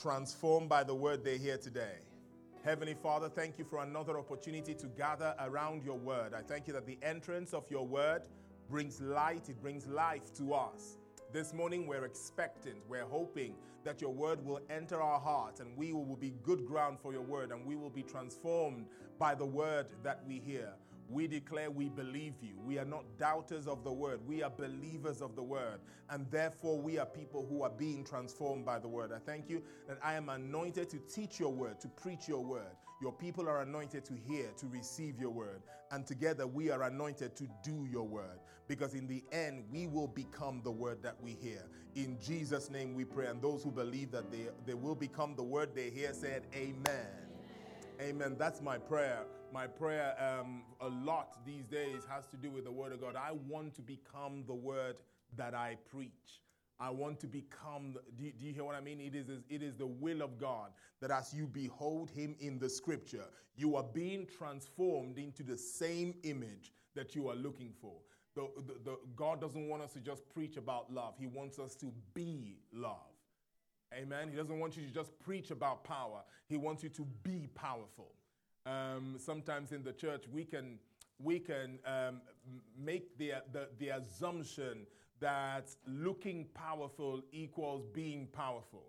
transformed by the word they hear today. Heavenly Father, thank you for another opportunity to gather around your word. I thank you that the entrance of your word brings light, it brings life to us. This morning we're expectant, we're hoping that your word will enter our hearts and we will be good ground for your word and we will be transformed by the word that we hear. We declare we believe you. We are not doubters of the word. We are believers of the word. And therefore, we are people who are being transformed by the word. I thank you that I am anointed to teach your word, to preach your word. Your people are anointed to hear, to receive your word. And together, we are anointed to do your word. Because in the end, we will become the word that we hear. In Jesus' name we pray. And those who believe that they, they will become the word they hear said, Amen. Amen. Amen. That's my prayer my prayer um, a lot these days has to do with the Word of God. I want to become the Word that I preach. I want to become, do you, do you, hear what I mean? It is, it is the will of God that as you behold Him in the scripture, you are being transformed into the same image that you are looking for. The, the, the, God doesn't want us to just preach about love, He wants us to be love. Amen. He doesn't want you to just preach about power, He wants you to be powerful um, sometimes in the church we can we can um, make the, the, the assumption that looking powerful equals being powerful,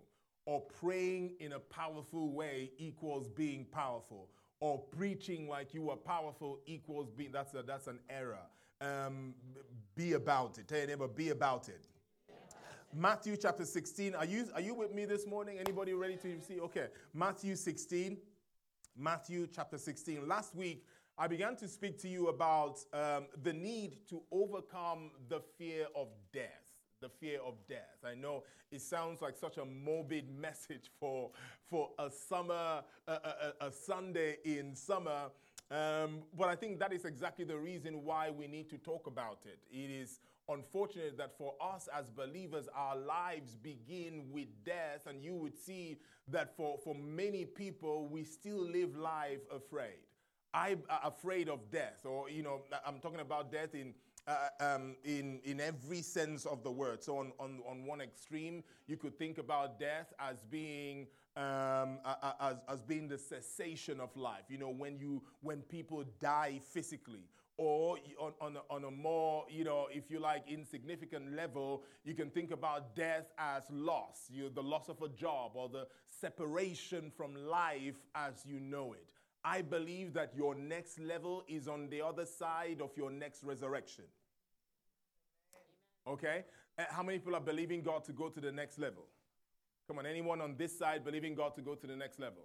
or praying in a powerful way equals being powerful, or preaching like you are powerful equals being. That's a, that's an error. Um, be about it. Tell your neighbor, be about it. Matthew chapter 16. Are you, are you with me this morning? Anybody ready to see? Okay. Matthew 16. Matthew chapter 16. Last week, I began to speak to you about um, the need to overcome the fear of death. The fear of death. I know it sounds like such a morbid message for, for a summer, a, a, a Sunday in summer, um, but I think that is exactly the reason why we need to talk about it. It is unfortunate that for us as believers, our lives begin with death, and you would see that for, for many people, we still live life afraid. I'm uh, afraid of death, or, you know, I'm talking about death in uh, um, in, in every sense of the word. So, on, on, on one extreme, you could think about death as being, um, as, as being the cessation of life. You know, when, you, when people die physically, or on, on, a, on a more, you know, if you like, insignificant level, you can think about death as loss, you, the loss of a job or the separation from life as you know it. I believe that your next level is on the other side of your next resurrection. Okay? Uh, how many people are believing God to go to the next level? Come on, anyone on this side believing God to go to the next level?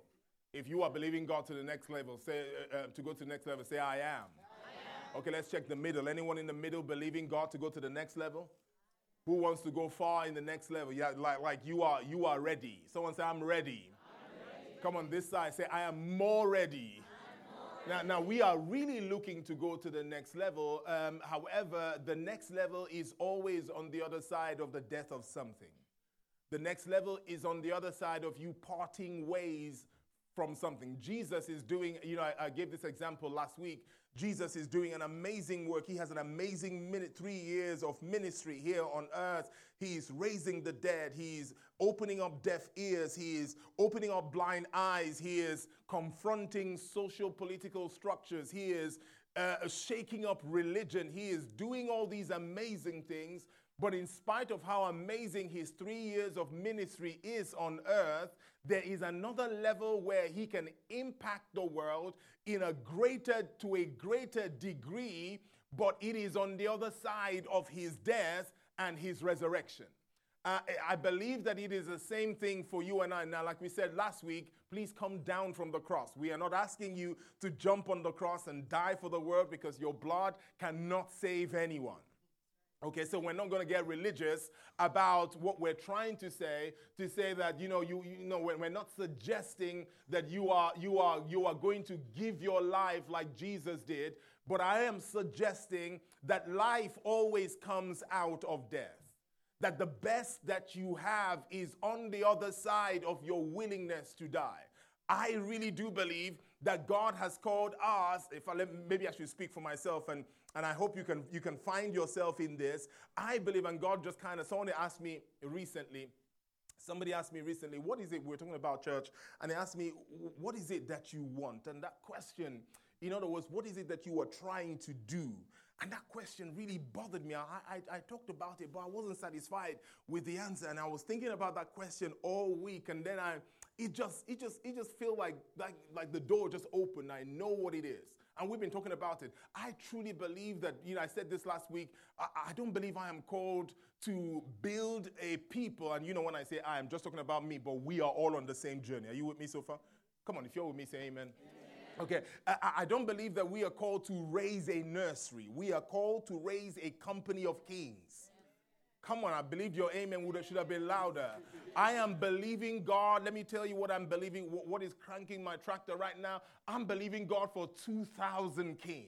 If you are believing God to the next level, say uh, uh, to go to the next level, say I am. Okay, let's check the middle. Anyone in the middle believing God to go to the next level? Who wants to go far in the next level? Yeah, like, like you are you are ready. Someone say, I'm ready. I'm ready. Come on, this side. Say, I am more ready. Now, now, we are really looking to go to the next level. Um, however, the next level is always on the other side of the death of something. The next level is on the other side of you parting ways from something. Jesus is doing, you know, I, I, gave this example last week. Jesus is doing an amazing work. He has an amazing minute, three years of ministry here on earth. He's raising the dead. He's opening up deaf ears. He is opening up blind eyes. He is confronting social political structures. He is uh, shaking up religion. He is doing all these amazing things. But in spite of how amazing his three years of ministry is on earth, there is another level where he can impact the world in a greater to a greater degree, but it is on the other side of his death and his resurrection. Uh, I believe that it is the same thing for you and I. Now, like we said last week, please come down from the cross. We are not asking you to jump on the cross and die for the world because your blood cannot save anyone. Okay, so we're not going to get religious about what we're trying to say. To say that you know, you, you know, we're not suggesting that you are you are you are going to give your life like Jesus did, but I am suggesting that life always comes out of death. That the best that you have is on the other side of your willingness to die. I really do believe that God has called us. If I let, maybe I should speak for myself and and I hope you can you can find yourself in this. I believe, and God just kind of someone asked me recently, Somebody asked me recently, what is it? We are talking about church, and they asked me, what is it that you want? And that question, in other words, what is it that you are trying to do? And that question really bothered me. I, I, I, talked about it, but I wasn't satisfied with the answer. And I was thinking about that question all week. And then I, it just, it just, it just felt like, like, like the door just opened. I know what it is. And we've been talking about it. I truly believe that, you know, I said this last week. I, I don't believe I am called to build a people. And you know, when I say I, am just talking about me, but we are all on the same journey. Are you with me so far? Come on, if you're with me, say amen. amen. Okay, I, I, don't believe that we are called to raise a nursery. We are called to raise a company of kings. Come on, I believe your amen would should have been louder. I am believing God. Let me tell you what I'm believing. What, what is cranking my tractor right now? I'm believing God for 2,000 kings.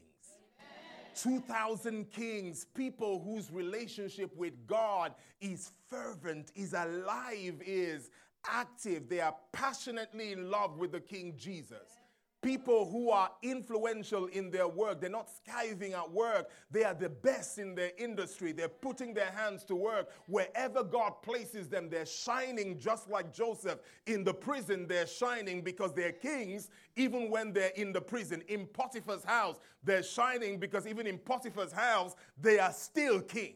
2,000 kings, people whose relationship with God is fervent, is alive, is active. They are passionately in love with the King Jesus people who are influential in their work. They're not skiving at work. They are the best in their industry. They're putting their hands to work. Wherever God places them, they're shining just like Joseph. In the prison, they're shining because they're kings, even when they're in the prison. In Potiphar's house, they're shining because even in Potiphar's house, they are still kings.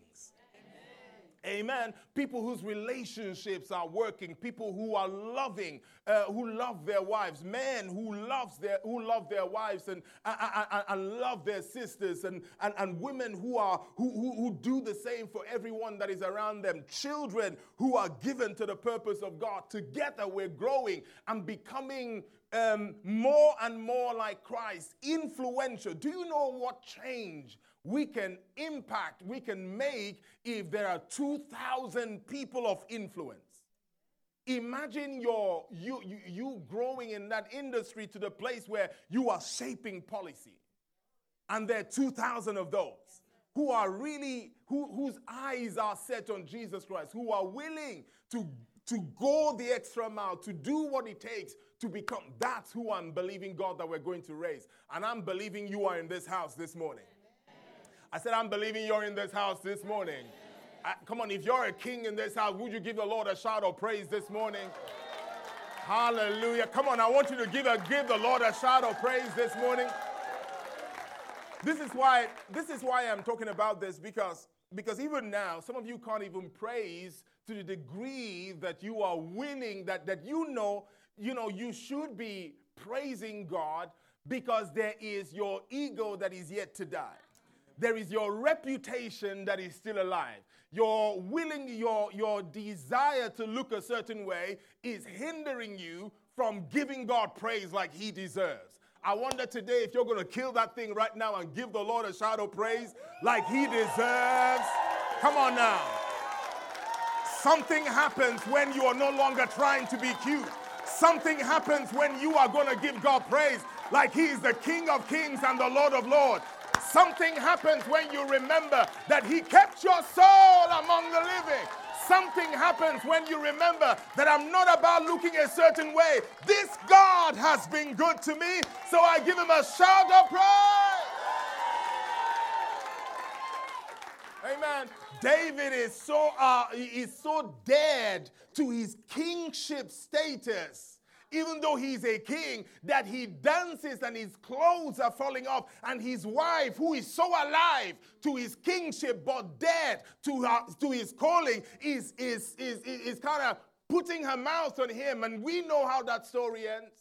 Amen. People whose relationships are working, people who are loving, uh, who love their wives, men who loves their who love their wives and, and, and love their sisters, and, and, and women who are who, who, who do the same for everyone that is around them, children who are given to the purpose of God. Together we're growing and becoming um, more and more like Christ, influential. Do you know what change we can impact, we can make if there are 2,000 people of influence. Imagine your, you, you, you growing in that industry to the place where you are shaping policy. And there are 2,000 of those who are really, who, whose eyes are set on Jesus Christ, who are willing to, to go the extra mile, to do what it takes to become. That's who I'm believing God that we're going to raise. And I'm believing you are in this house this morning. I said, I'm believing you're in this house this morning. I, come on, if you're a king in this house, would you give the Lord a shout of praise this morning? Hallelujah. Come on, I want you to give, a, give the Lord a shout of praise this morning. This is why this is why I'm talking about this because because even now some of you can't even praise to the degree that you are winning that that you know you know you should be praising God because there is your ego that is yet to die there is your reputation that is still alive. Your willing, your, your desire to look a certain way is hindering you from giving God praise like He deserves. I wonder today if you're going to kill that thing right now and give the Lord a shout of praise like He deserves. Come on now. Something happens when you are no longer trying to be cute. Something happens when you are going to give God praise like He is the King of Kings and the Lord of Lords. Something happens when you remember that He kept your soul among the living. Something happens when you remember that I'm not about looking a certain way. This God has been good to me, so I give Him a shout of praise. Amen. David is so uh, is so dead to his kingship status even though he's a king, that he dances and his clothes are falling off, and his wife, who is so alive to his kingship but dead to, her, to his calling, is, is, is, is kind of putting her mouth on him. And we know how that story ends.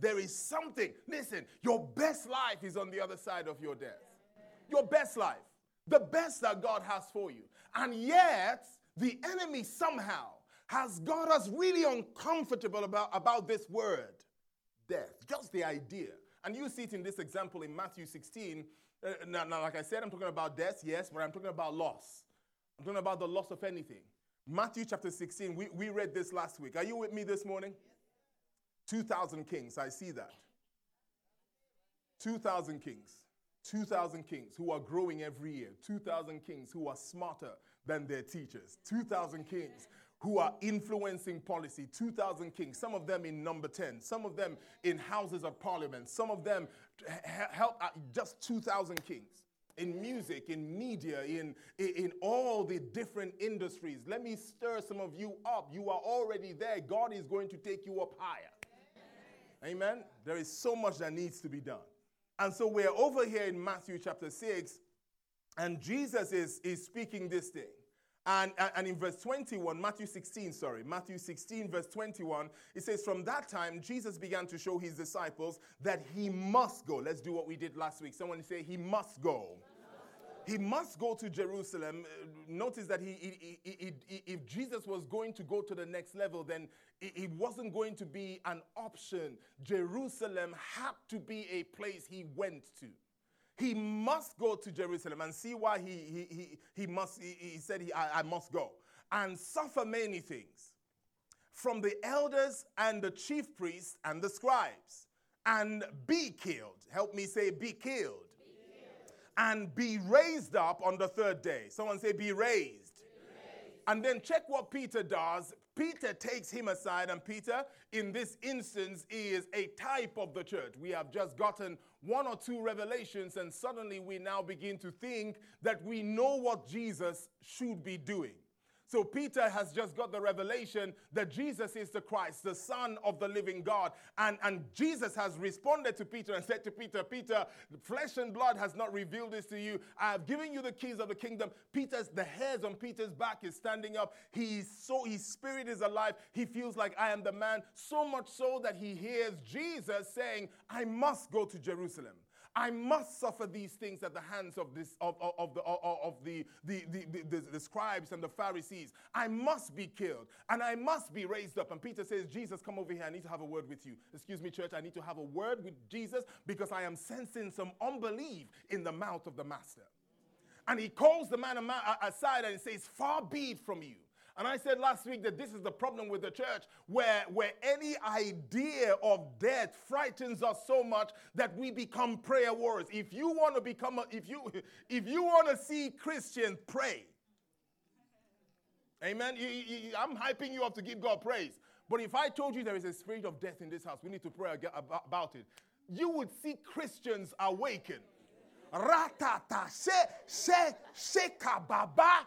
There is something. Listen, your best life is on the other side of your death. Your best life. The best that God has for you. And yet, the enemy somehow has got us really uncomfortable about, about this word, death, just the idea. And you see it in this example in Matthew 16. Uh, now, now, like I said, I'm talking about death, yes, but I'm talking about loss. I'm talking about the loss of anything. Matthew chapter 16, we, we read this last week. Are you with me this morning? 2,000 kings, I see that. 2,000 kings. 2,000 kings who are growing every year. 2,000 kings who are smarter than their teachers. 2,000 kings who are influencing policy 2,000 kings, some of them in number 10, some of them in houses of parliament, some of them help uh, just 2,000 kings. in music, in media, in, in all the different industries. Let me stir some of you up. You are already there. God is going to take you up higher. Amen. Amen. There is so much that needs to be done. And so we're over here in Matthew chapter 6, and Jesus is, is speaking this thing. And, and in verse 21, Matthew 16, sorry, Matthew 16, verse 21, it says, From that time, Jesus began to show his disciples that he must go. Let's do what we did last week. Someone say, He must go. He must go to Jerusalem. Uh, notice that he, he, he, he, if Jesus was going to go to the next level, then it wasn't going to be an option. Jerusalem had to be a place he went to. He must go to Jerusalem and see why he, he, he, he must, he, he said, he, I, I must go and suffer many things from the elders and the chief priests and the scribes and be killed. Help me say, be killed. And be raised up on the third day. Someone say, be raised. be raised. And then check what Peter does. Peter takes him aside, and Peter, in this instance, is a type of the church. We have just gotten one or two revelations, and suddenly we now begin to think that we know what Jesus should be doing. So Peter has just got the revelation that Jesus is the Christ, the Son of the living God. And, and Jesus has responded to Peter and said to Peter, Peter, flesh and blood has not revealed this to you. I have given you the keys of the kingdom. Peter's the hairs on Peter's back is standing up. He's so his spirit is alive. He feels like I am the man, so much so that he hears Jesus saying, I must go to Jerusalem. I must suffer these things at the hands of, this, of, of, of the, of the, the, the, the, the scribes and the Pharisees. I must be killed and I must be raised up. And Peter says, Jesus, come over here. I need to have a word with you. Excuse me, church. I need to have a word with Jesus because I am sensing some unbelief in the mouth of the master. And he calls the man aside and he says, Far be it from you and I said last week that this is the problem with the church, where, where any idea of death frightens us so much that we become prayer warriors. If you want to become, a, if you if you want to see Christians pray, Amen. You, you, I'm hyping you up to give God praise. But if I told you there is a spirit of death in this house, we need to pray about it. You would see Christians awaken. Ratata she she shekababa.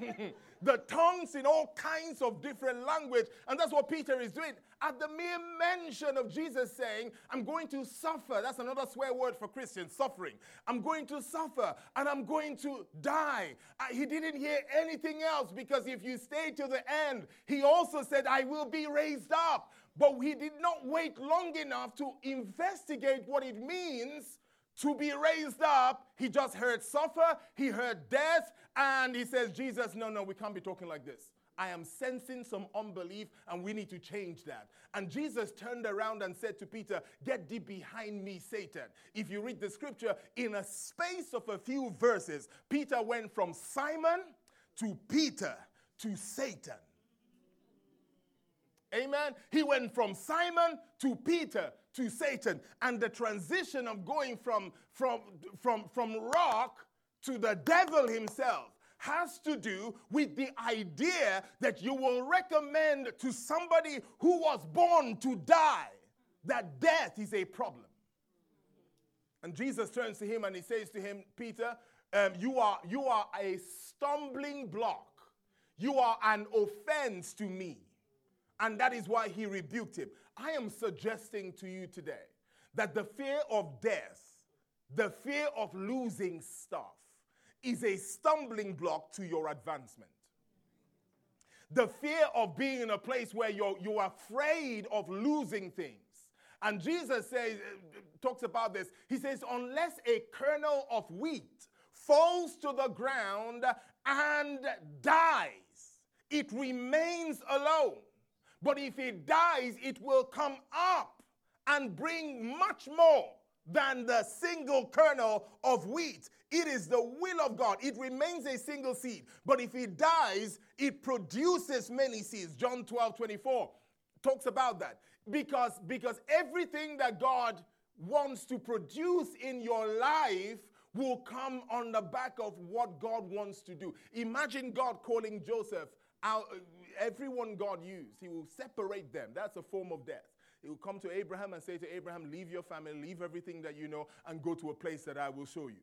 the tongues in all kinds of different language. And that's what Peter is doing. At the mere mention of Jesus saying, I'm going to suffer, that's another swear word for Christians, suffering. I'm going to suffer and I'm going to die. Uh, he didn't hear anything else because if you stay to the end, he also said, I will be raised up. But he did not wait long enough to investigate what it means to be raised up. He just heard suffer, he heard death, and he says, Jesus, no, no, we can't be talking like this. I am sensing some unbelief and we need to change that. And Jesus turned around and said to Peter, Get thee behind me, Satan. If you read the scripture, in a space of a few verses, Peter went from Simon to Peter to Satan. Amen. He went from Simon to Peter to Satan. And the transition of going from, from, from, from rock to the devil himself has to do with the idea that you will recommend to somebody who was born to die that death is a problem. And Jesus turns to him and he says to him, Peter, um, you, are, you are a stumbling block. You are an offense to me. And that is why he rebuked him. I am suggesting to you today that the fear of death, the fear of losing stuff, is a stumbling block to your advancement. The fear of being in a place where you're, you're afraid of losing things. And Jesus says, talks about this. He says, unless a kernel of wheat falls to the ground and dies, it remains alone. But if it dies, it will come up and bring much more than the single kernel of wheat. It is the will of God. It remains a single seed. But if it dies, it produces many seeds. John 12 24 talks about that. Because, because everything that God wants to produce in your life will come on the back of what God wants to do. Imagine God calling Joseph out, everyone God used, He will separate them. That's a form of death. He will come to Abraham and say to Abraham, Leave your family, leave everything that you know, and go to a place that I will show you.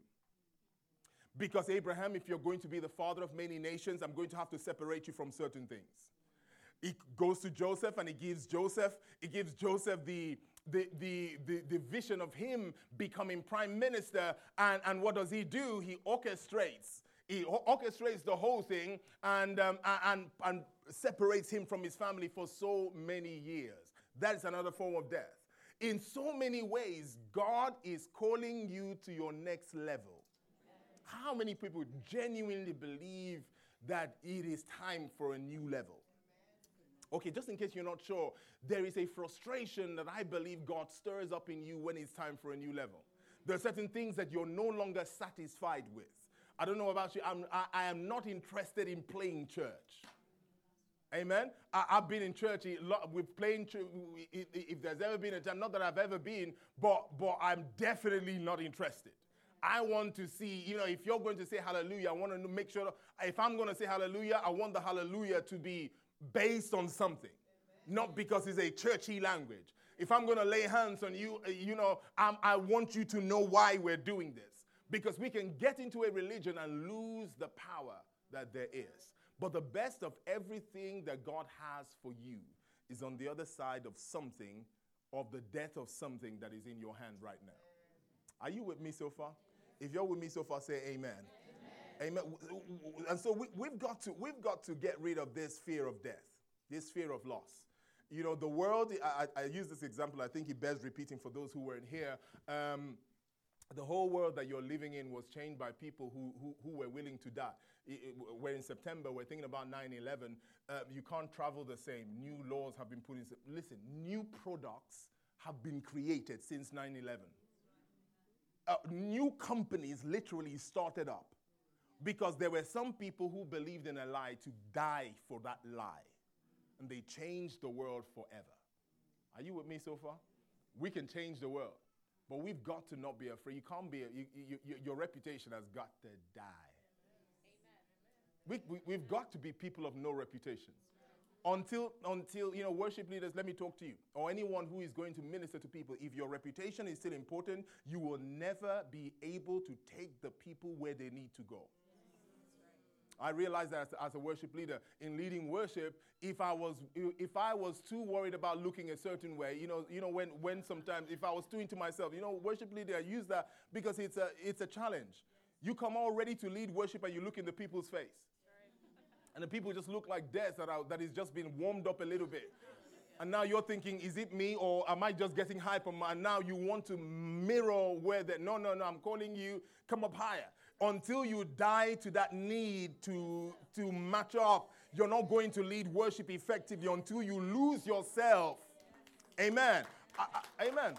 Because, Abraham, if you're going to be the father of many nations, I'm going to have to separate you from certain things. He goes to Joseph and he gives Joseph, he gives Joseph the, the, the, the, the, vision of him becoming prime minister. And, and what does he do? He orchestrates. He orchestrates the whole thing and, um, and, and separates him from his family for so many years. That is another form of death. In so many ways, God is calling you to your next level. How many people genuinely believe that it is time for a new level? Okay, just in case you're not sure, there is a frustration that I believe God stirs up in you when it's time for a new level. There are certain things that you're no longer satisfied with. I don't know about you, I'm, I, I am not interested in playing church. Amen. I, have been in church with playing. If there's ever been a time, not that I've ever been, but but I'm definitely not interested. I want to see, you know, if you're going to say hallelujah, I want to make sure if I'm going to say hallelujah, I want the hallelujah to be based on something, not because it's a churchy language. If I'm going to lay hands on you, uh, you know, I'm, I want you to know why we're doing this. Because we can get into a religion and lose the power that there is. But the best of everything that God has for you is on the other side of something, of the death of something that is in your hand right now. Are you with me so far? If you're with me so far, say amen. Amen. And so we, we've, got to, we've got to get rid of this fear of death, this fear of loss. You know, the world, I, I use this example, I think it bears repeating for those who weren't here. Um, the whole world that you're living in was changed by people who, who, who were willing to die. We're in September, we're thinking about 9 11. Uh, you can't travel the same. New laws have been put in. Listen, new products have been created since 9 11. Uh, new companies literally started up because there were some people who believed in a lie to die for that lie. And they changed the world forever. Are you with me so far? We can change the world. But we've got to not be afraid. You can't be, you, you, you, your reputation has got to die. We, we, we've got to be people of no reputations. Until, until, you know, worship leaders, let me talk to you, or anyone who is going to minister to people, if your reputation is still important, you will never be able to take the people where they need to go. I realized that as, as, a worship leader in leading worship, if I was if I was too worried about looking a certain way, you know, you know, when when sometimes if I was too into myself, you know, worship leader, I use that because it's a it's a challenge. You come all ready to lead worship and you look in the people's face. And the people just look like death that, are, that is just being warmed up a little bit. And now you're thinking, is it me or am I just getting hyper? And now you want to mirror where that, no, no, no, I'm calling you, come up higher until you die to that need to, to match up, you're not going to lead worship effectively until you lose yourself. Amen. I, I, amen.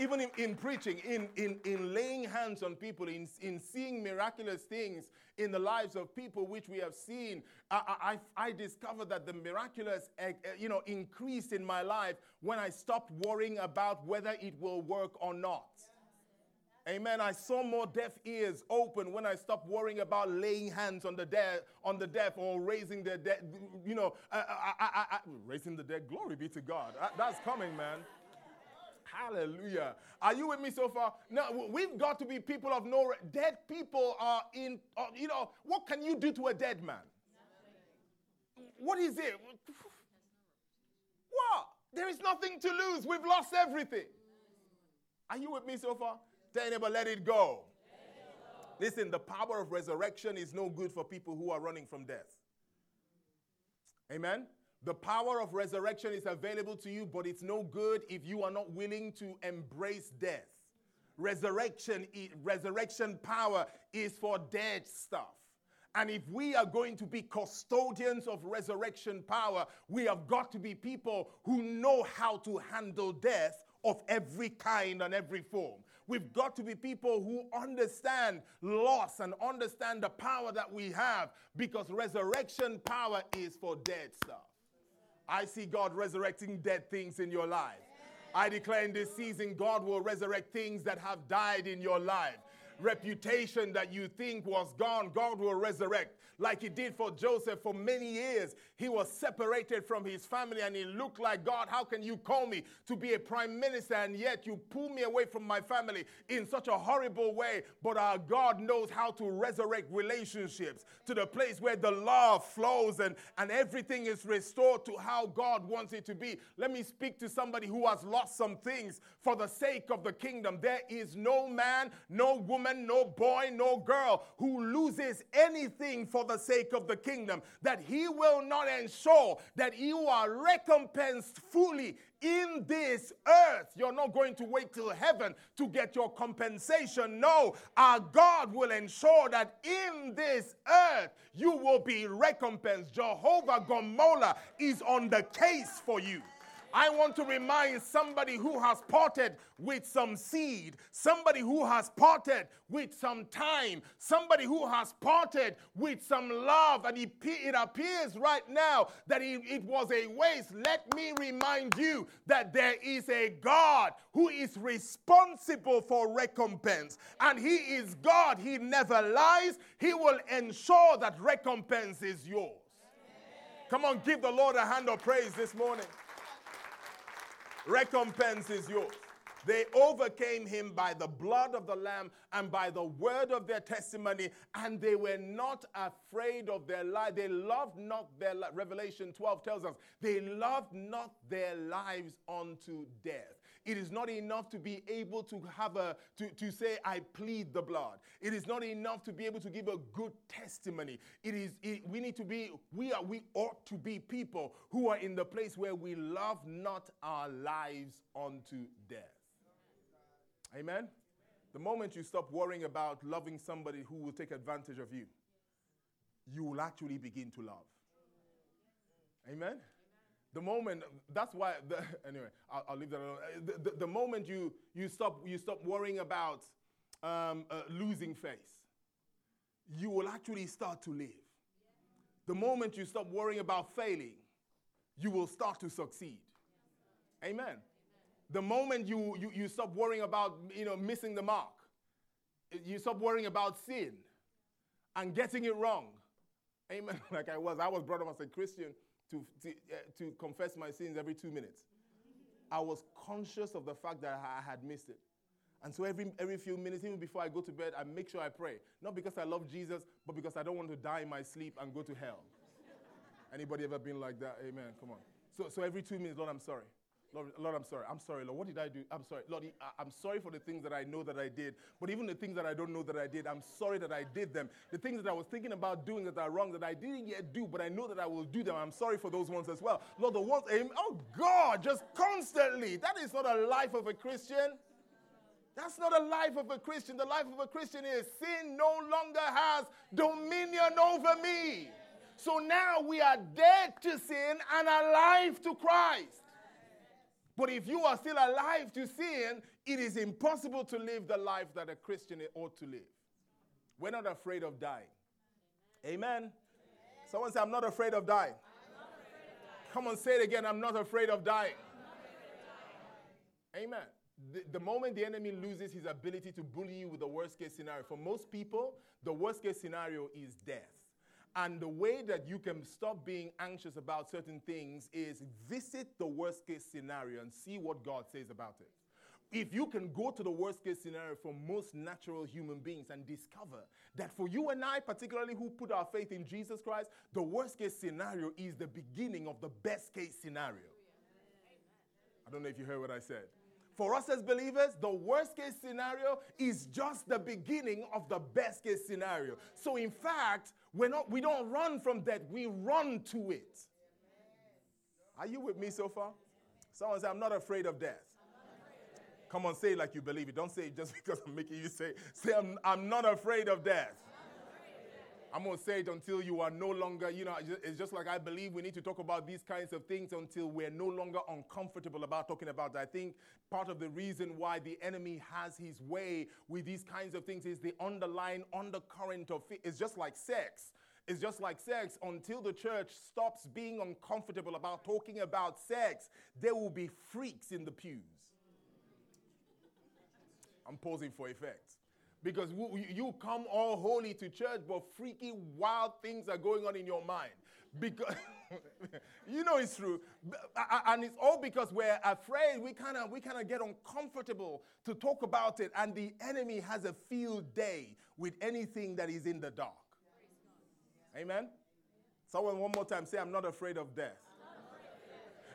Even in, in, preaching, in, in, in laying hands on people, in, in seeing miraculous things in the lives of people which we have seen, I, I, I discovered that the miraculous eh, eh, you know, increased in my life when I stopped worrying about whether it will work or not. Amen. I saw more deaf ears open when I stopped worrying about laying hands on the dead, on the deaf, or raising the dead. You know, I, I, I, raising the dead. Glory be to God. Uh, that's coming, man. Hallelujah. Are you with me so far? Now we've got to be people of no. Re- dead people are in. Uh, you know, what can you do to a dead man? What is it? What? There is nothing to lose. We've lost everything. Are you with me so far? Tell neighbor, let it go. Listen, the power of resurrection is no good for people who are running from death. Amen? The power of resurrection is available to you, but it's no good if you are not willing to embrace death. Resurrection, resurrection power is for dead stuff. And if we are going to be custodians of resurrection power, we have got to be people who know how to handle death of every kind and every form. We've got to be people who understand loss and understand the power that we have because resurrection power is for dead stuff. I see God resurrecting dead things in your life. I declare in this season, God will resurrect things that have died in your life. Reputation that you think was gone, God will resurrect. Like He did for Joseph for many years. He was separated from his family and he looked like, God, how can you call me to be a prime minister and yet you pull me away from my family in such a horrible way? But our God knows how to resurrect relationships to the place where the love flows and, and everything is restored to how God wants it to be. Let me speak to somebody who has lost some things for the sake of the kingdom. There is no man, no woman, no boy, no girl who loses anything for the sake of the kingdom, that he will not ensure that you are recompensed fully in this earth. You're not going to wait till heaven to get your compensation. No, our God will ensure that in this earth you will be recompensed. Jehovah Gmolah is on the case for you. I want to remind somebody who has parted with some seed, somebody who has parted with some time, somebody who has parted with some love, and it appears right now that it was a waste. Let me remind you that there is a God who is responsible for recompense, and He is God. He never lies, He will ensure that recompense is yours. Come on, give the Lord a hand of praise this morning recompense is yours. They overcame him by the blood of the Lamb and by the word of their testimony, and they were not afraid of their life. They loved not their. Revelation 12 tells us they loved not their lives unto death. It is not enough to be able to have a to, to say, I plead the blood. It is not enough to be able to give a good testimony. It is it, we need to be, we are we ought to be people who are in the place where we love not our lives unto death. Amen. The moment you stop worrying about loving somebody who will take advantage of you, you will actually begin to love. Amen. The moment, that's why, the, anyway, I'll, I'll, leave that alone. Uh, the, the, the, moment you, you, stop, you stop worrying about um, uh, losing face, you will actually start to live. The moment you stop worrying about failing, you will start to succeed. Amen. The moment you, you, you stop worrying about you know, missing the mark, you stop worrying about sin and getting it wrong. Amen. Like I was, I was brought up as a Christian to, to, uh, to confess my sins every two minutes. I was conscious of the fact that I had missed it. And so every, every few minutes, even before I go to bed, I make sure I pray. Not because I love Jesus, but because I don't want to die in my sleep and go to hell. Anybody ever been like that? Amen. Come on. So, so every two minutes, Lord, I'm sorry. Lord, Lord, I'm sorry. I'm sorry, Lord. What did I do? I'm sorry. Lord, I'm sorry for the things that I know that I did. But even the things that I don't know that I did, I'm sorry that I did them. The things that I was thinking about doing that are wrong that I didn't yet do, but I know that I will do them. I'm sorry for those ones as well. Lord, the ones, oh God, just constantly. That is not a life of a Christian. That's not a life of a Christian. The life of a Christian is sin no longer has dominion over me. So now we are dead to sin and alive to Christ. But if you are still alive to sin, it is impossible to live the life that a Christian ought to live. We're not afraid of dying. Amen. Amen. Someone say, I'm not afraid of dying. Come on, say it again. I'm not afraid of dying. Afraid of dying. Amen. The, the, moment the enemy loses his ability to bully you with the worst case scenario, for most people, the worst case scenario is death. And the way that you can stop being anxious about certain things is visit the worst case scenario and see what God says about it. If you can go to the worst case scenario for most natural human beings and discover that for you and I, particularly who put our faith in Jesus Christ, the worst case scenario is the beginning of the best case scenario. I don't know if you heard what I said. For us as believers, the worst case scenario is just the beginning of the best case scenario. So, in fact, we're not, we don't run from death, we run to it. Are you with me so far? Someone say, I'm not afraid of death. Come on, say it like you believe it. Don't say it just because I'm making you say, say, I'm, I'm not afraid of death. I'm going to say it until you are no longer, you know, it's just like I believe we need to talk about these kinds of things until we're no longer uncomfortable about talking about. I think part of the reason why the enemy has his way with these kinds of things is the underlying undercurrent of it. It's just like sex. It's just like sex. Until the church stops being uncomfortable about talking about sex, there will be freaks in the pews. I'm pausing for effect. Because you come all holy to church, but freaky, wild things are going on in your mind. Because you know it's true. And it's all because we're afraid. We kind of we kind of get uncomfortable to talk about it. And the enemy has a field day with anything that is in the dark. Amen. Someone one more time say, I'm not afraid of death.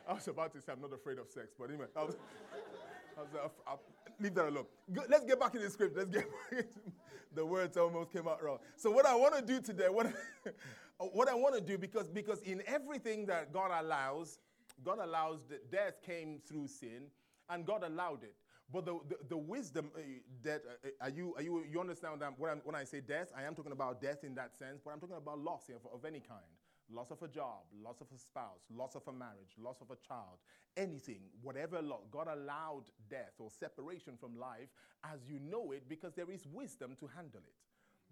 I was about to say I'm not afraid of sex, but anyway, I was, I was, I'll, I'll leave that alone. let's get back in the script. Let's get the words almost came out wrong. So what I want to do today, what what I want to do, because, because in everything that God allows, God allows that death came through sin, and God allowed it. But the, the, the wisdom uh, that uh, are you are you you understand that when, when I say death, I am talking about death in that sense, but I'm talking about loss of, of any kind loss of a job, loss of a spouse, loss of a marriage, loss of a child, anything, whatever God allowed death or separation from life as you know it because there is wisdom to handle it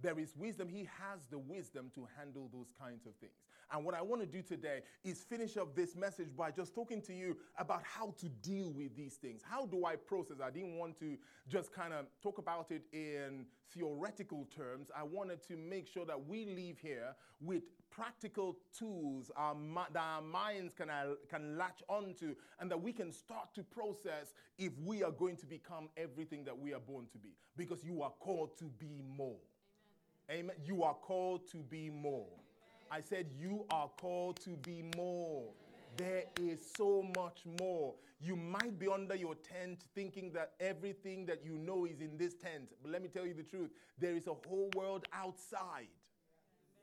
there is wisdom. He has the wisdom to handle those kinds of things. And what I want to do today is finish up this message by just talking to you about how to deal with these things. How do I process? I didn't want to just kind of talk about it in theoretical terms. I wanted to make sure that we leave here with practical tools our, that our minds can, uh, can latch onto and that we can start to process if we are going to become everything that we are born to be. Because you are called to be more. Amen. You are called to be more. I said, You are called to be more. There is so much more. You might be under your tent thinking that everything that you know is in this tent. But let me tell you the truth there is a whole world outside.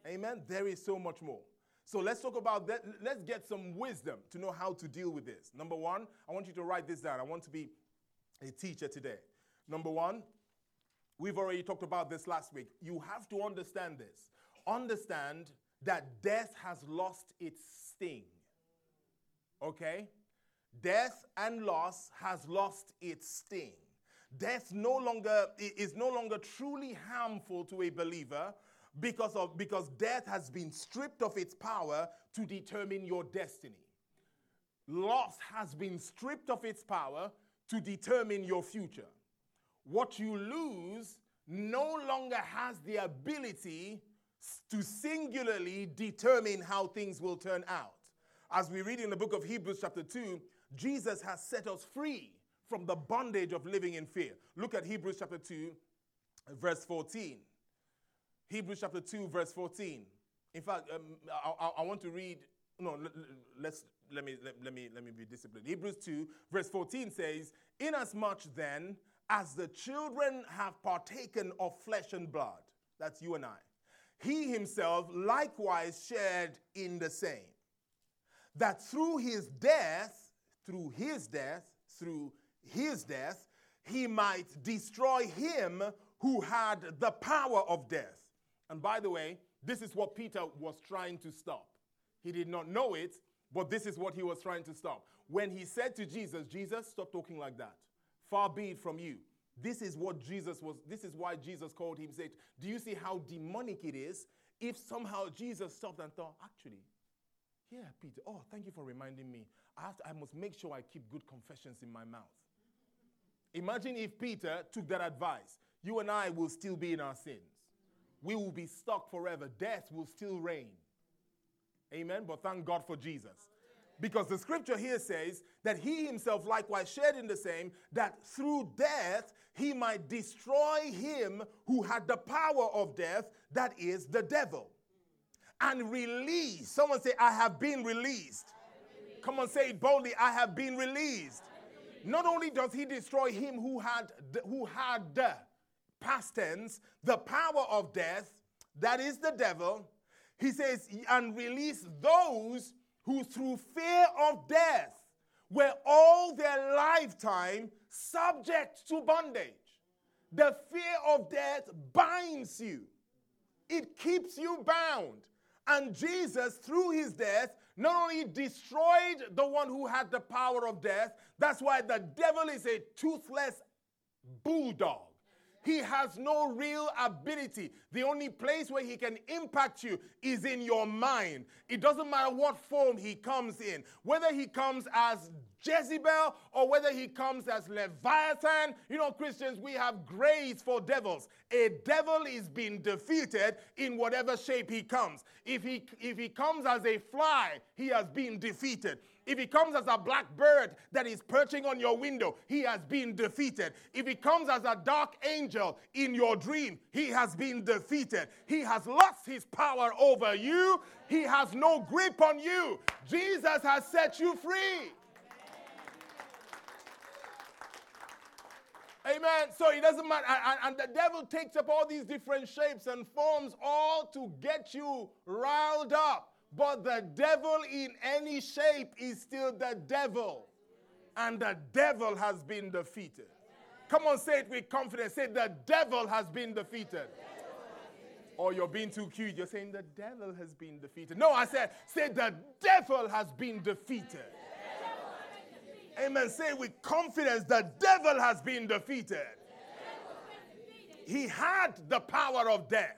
Amen. There is so much more. So let's talk about that. Let's get some wisdom to know how to deal with this. Number one, I want you to write this down. I want to be a teacher today. Number one, We've already talked about this last week. You have to understand this. Understand that death has lost its sting. Okay? Death and loss has lost its sting. Death no longer is no longer truly harmful to a believer because of because death has been stripped of its power to determine your destiny. Loss has been stripped of its power to determine your future what you lose no longer has the ability to singularly determine how things will turn out. As we read in the book of Hebrews, chapter 2, Jesus has set us free from the bondage of living in fear. Look at Hebrews chapter 2, verse 14. Hebrews chapter 2, verse 14. In fact, um, I, I, want to read, no, let's, let, me, let, let, me, let me be disciplined. Hebrews 2, verse 14 says, Inasmuch then as the children have partaken of flesh and blood, that's you and I, he himself likewise shared in the same. That through his death, through his death, through his death, he might destroy him who had the power of death. And by the way, this is what Peter was trying to stop. He did not know it, but this is what he was trying to stop. When he said to Jesus, Jesus, stop talking like that. Far be it from you. This is what Jesus was, this is why Jesus called him, said, Do you see how demonic it is if somehow Jesus stopped and thought, actually, yeah, Peter, oh, thank you for reminding me. I, to, I must make sure I keep good confessions in my mouth. Imagine if Peter took that advice. You and I will still be in our sins. We will be stuck forever. Death will still reign. Amen. But thank God for Jesus. Because the scripture here says that he himself likewise shared in the same, that through death he might destroy him who had the power of death, that is the devil, and release. Someone say, I have been released. Come on, say it boldly, I have been released. Not only does he destroy him who had who had past tense, the power of death, that is the devil, he says, and release those who through fear of death were all their lifetime subject to bondage. The fear of death binds you, it keeps you bound. And Jesus, through his death, not only destroyed the one who had the power of death, that's why the devil is a toothless bulldog. He has no real ability. The only place where he can impact you is in your mind. It doesn't matter what form he comes in, whether he comes as Jezebel or whether he comes as Leviathan. You know, Christians, we have grace for devils. A devil is being defeated in whatever shape he comes. If he, if he comes as a fly, he has been defeated. If he comes as a black bird that is perching on your window, he has been defeated. If he comes as a dark angel in your dream, he has been defeated. He has lost his power over you, he has no grip on you. Jesus has set you free. Amen. So it doesn't matter. And, the devil takes up all these different shapes and forms, all to get you riled up. But the devil in any shape is still the devil. And the devil has been defeated. Come on, say it with confidence. Say, the devil has been defeated. Or you're being too cute. You're saying the devil has been defeated. No, I said, say the devil has been defeated. Amen. Say with confidence, the devil has been defeated. He had the power of death,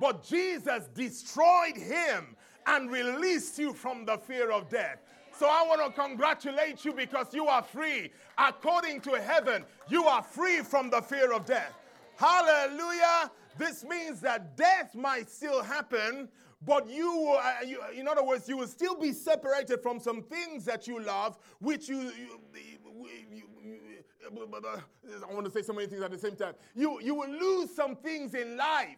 but Jesus destroyed him and release you from the fear of death. So I want to congratulate you because you are free. According to heaven, you are free from the fear of death. Hallelujah. This means that death might still happen, but you, uh, you, in other words, you will still be separated from some things that you love, which you, you, you, I want to say so many things at the same time. You, you will lose some things in life.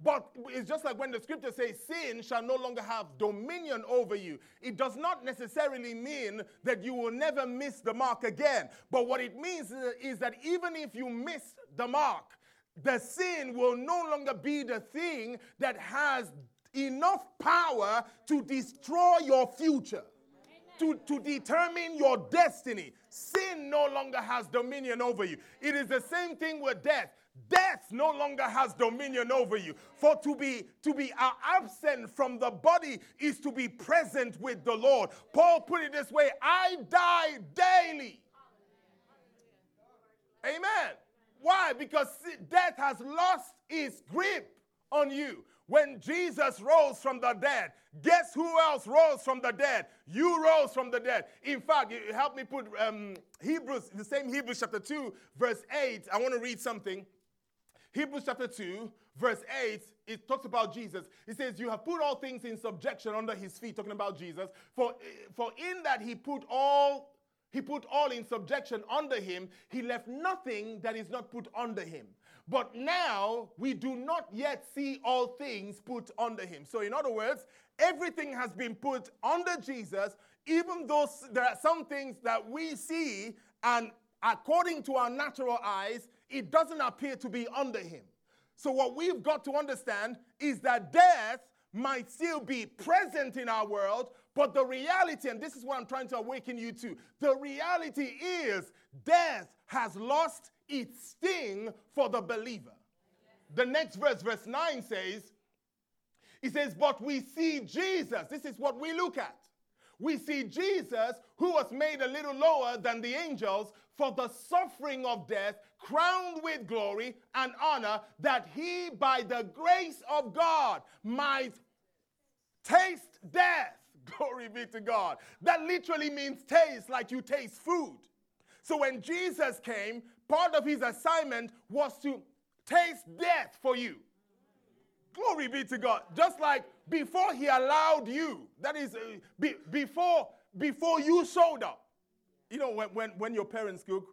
But it's just like when the scripture says sin shall no longer have dominion over you. It does not necessarily mean that you will never miss the mark again. But what it means is that even if you miss the mark, the sin will no longer be the thing that has enough power to destroy your future, to, to determine your destiny. Sin no longer has dominion over you. It is the same thing with death. Death no longer has dominion over you. For to be to be absent from the body is to be present with the Lord. Paul put it this way: I die daily. Amen. Why? Because death has lost its grip on you. When Jesus rose from the dead, guess who else rose from the dead? You rose from the dead. In fact, help me put um, Hebrews, the same Hebrews chapter 2, verse 8. I want to read something. Hebrews chapter 2, verse 8, it talks about Jesus. It says, You have put all things in subjection under his feet, talking about Jesus. For, for in that he put all he put all in subjection under him. He left nothing that is not put under him. But now we do not yet see all things put under him. So, in other words, everything has been put under Jesus, even though there are some things that we see, and according to our natural eyes, it doesn't appear to be under him. So, what we've got to understand is that death might still be present in our world, but the reality, and this is what I'm trying to awaken you to, the reality is death has lost its sting for the believer. The next verse, verse 9 says, He says, But we see Jesus. This is what we look at. We see Jesus, who was made a little lower than the angels for the suffering of death, crowned with glory and honor, that he, by the grace of God, might taste death. Glory be to God. That literally means taste, like you taste food. So when Jesus came, part of his assignment was to taste death for you. Glory be to God. Just like before he allowed you, that is, uh, be, before, before you showed up, you know, when, when, when your parents cook,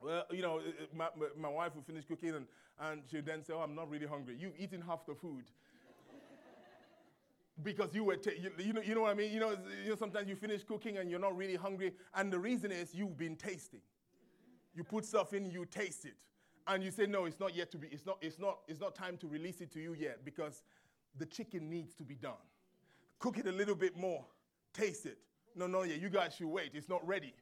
well, you know, my, my wife will finish cooking and, and she'll then say, Oh, I'm not really hungry. You've eaten half the food. because you were, t- you, you, know, you know what I mean? You know, you know, sometimes you finish cooking and you're not really hungry, and the reason is you've been tasting. You put stuff in, you taste it, and you say, No, it's not yet to be, it's not, it's not, it's not time to release it to you yet because the chicken needs to be done. Cook it a little bit more, taste it. No, no, yeah, you guys should wait. It's not ready.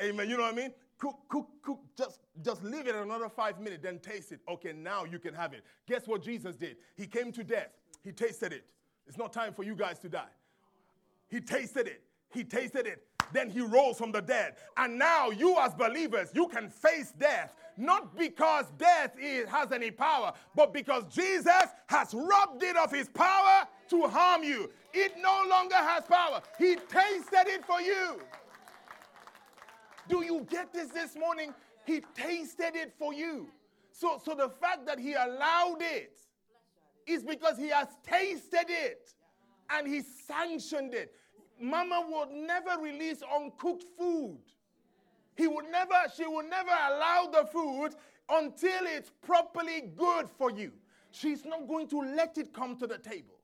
Amen. You know what I mean? Cook, cook, cook. Just, just leave it another five minutes, then taste it. Okay, now you can have it. Guess what Jesus did? He came to death. He tasted it. It's not time for you guys to die. He tasted it. He tasted it. Then he rose from the dead. And now you, as believers, you can face death, not because death is, has any power, but because Jesus has robbed it of his power to harm you. It no longer has power. He tasted it for you. Do you get this this morning? He tasted it for you. So, so the fact that he allowed it is because he has tasted it and he sanctioned it. Mama would never release uncooked food. He would never, she would never allow the food until it's properly good for you. She's not going to let it come to the table.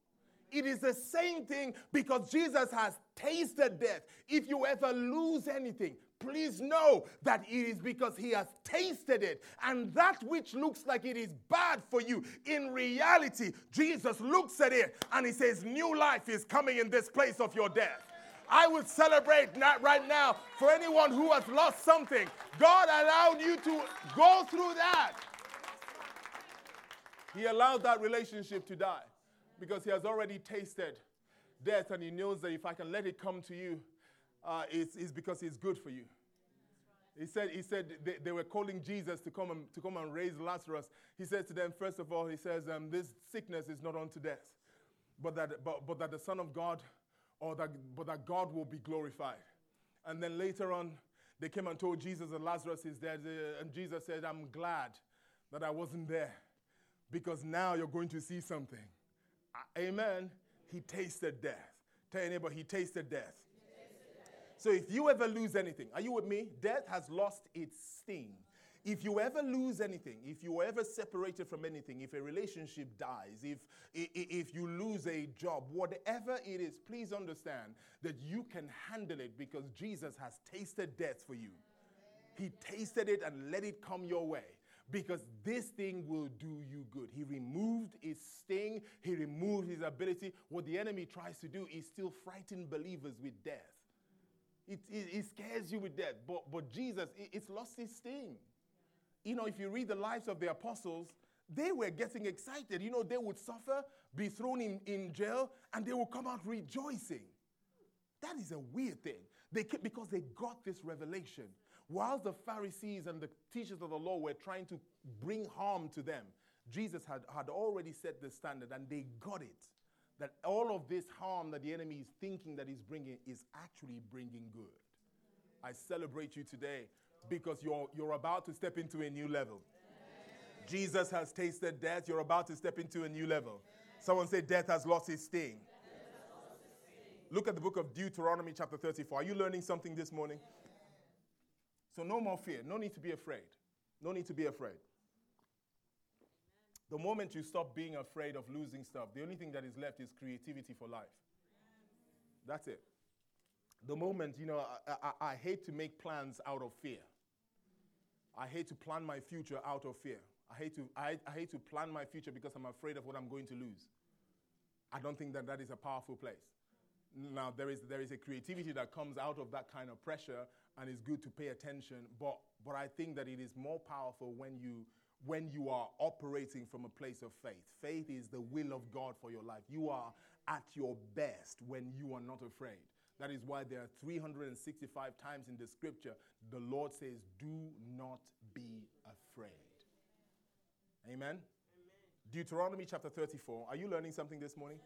It is the same thing because Jesus has tasted death. If you ever lose anything, please know that it is because he has tasted it. And that which looks like it is bad for you, in reality, Jesus looks at it and he says, New life is coming in this place of your death. I would celebrate not right now for anyone who has lost something. God allowed you to go through that. He allowed that relationship to die because he has already tasted death and he knows that if I can let it come to you, uh, it's, it's because it's good for you. He said, he said they, they, were calling Jesus to come, and, to come and raise Lazarus. He said to them, first of all, he says, um, this sickness is not unto death, but that, but, but that the Son of God, or that, but that God will be glorified. And then later on, they came and told Jesus that Lazarus is dead. And Jesus said, I'm glad that I wasn't there because now you're going to see something. Amen. He tasted death. Tell neighbor, he tasted death. So if you ever lose anything, are you with me? Death has lost its sting. If you ever lose anything, if you are ever separated from anything, if a relationship dies, if, if you lose a job, whatever it is, please understand that you can handle it because Jesus has tasted death for you. He tasted it and let it come your way because this thing will do you good. He removed his sting, he removed his ability. What the enemy tries to do is still frighten believers with death. It, it, it scares you with death. But, but Jesus, it, it's lost its sting. You know, if you read the lives of the apostles, they were getting excited. You know, they would suffer, be thrown in, in jail, and they would come out rejoicing. That is a weird thing. They kept, because they got this revelation. Whilst the Pharisees and the teachers of the law were trying to bring harm to them, Jesus had, had already set the standard and they got it. That all of this harm that the enemy is thinking that he's bringing is actually bringing good. I celebrate you today because you're, you're about to step into a new level. Jesus has tasted death. You're about to step into a new level. Someone say, Death has lost its sting. Look at the book of Deuteronomy, chapter 34. Are you learning something this morning? So, no more fear. No need to be afraid. No need to be afraid. The moment you stop being afraid of losing stuff, the only thing that is left is creativity for life. That's it. The moment, you know, I, I, I, hate to make plans out of fear. I hate to plan my future out of fear. I hate, to, I, I hate to plan my future because I'm afraid of what I'm going to lose. I don't think that that is a powerful place. Now, there is, there is a creativity that comes out of that kind of pressure, and it's good to pay attention. But, but I think that it is more powerful when you, when you are operating from a place of faith. Faith is the will of God for your life. You are at your best when you are not afraid. That is why there are 365 times in the scripture the Lord says, Do not be afraid. Amen? Amen. Deuteronomy chapter 34. Are you learning something this morning?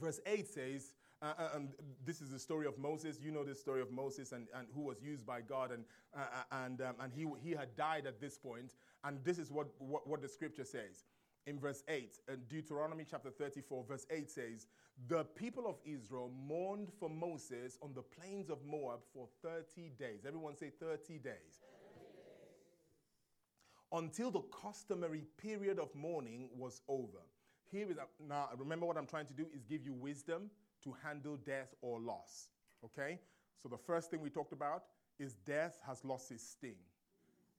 Verse 8 says, uh, uh, and this is the story of Moses. You know the story of Moses and, and who was used by God, and, uh, uh, and, um, and he, he had died at this point. And this is what, what, what the scripture says. In verse 8, uh, Deuteronomy chapter 34, verse 8 says, The people of Israel mourned for Moses on the plains of Moab for 30 days. Everyone say 30 days. Until the customary period of mourning was over. Here is now remember what I'm trying to do is give you wisdom to handle death or loss. Okay? So the first thing we talked about is death has lost its sting.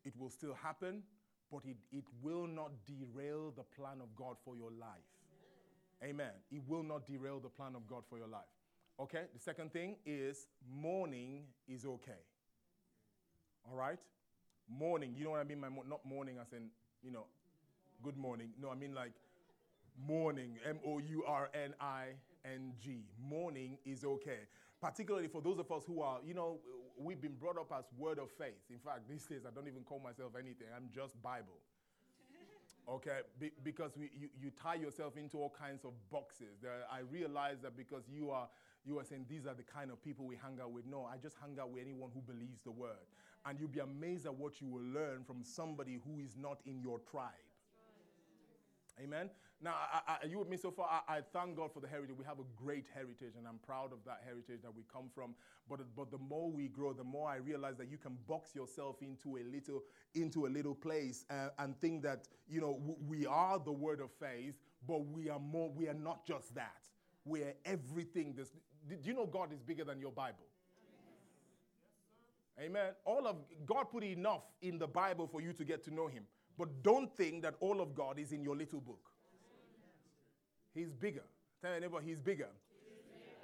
It will still happen, but it, it will not derail the plan of God for your life. Amen. It will not derail the plan of God for your life. Okay? The second thing is mourning is okay. All right? Mourning, you know what I mean? My mo- not mourning as in, you know, good morning. No, I mean like mourning, M O U R N I N G. Mourning is okay. particularly for those of us who are, you know, we've been brought up as word of faith. In fact, these days I don't even call myself anything, I'm just Bible. Okay, Be- because we, you, you tie yourself into all kinds of boxes. There, I realize that because you are you are saying these are the kind of people we hang out with. No, I just hang out with anyone who believes the word. And you'll be amazed at what you will learn from somebody who is not in your tribe. Amen. Now, I, I, you with me so far? I, I, thank God for the heritage. We have a great heritage, and I'm proud of that heritage that we come from. But, but the more we grow, the more I realize that you can box yourself into a little into a little place uh, and think that you know w- we are the word of faith, but we are more. We are not just that. We are everything. This, do you know God is bigger than your Bible? Amen. All of God put enough in the Bible for you to get to know Him. But don't think that all of God is in your little book. He's bigger. Tell your neighbor, He's bigger.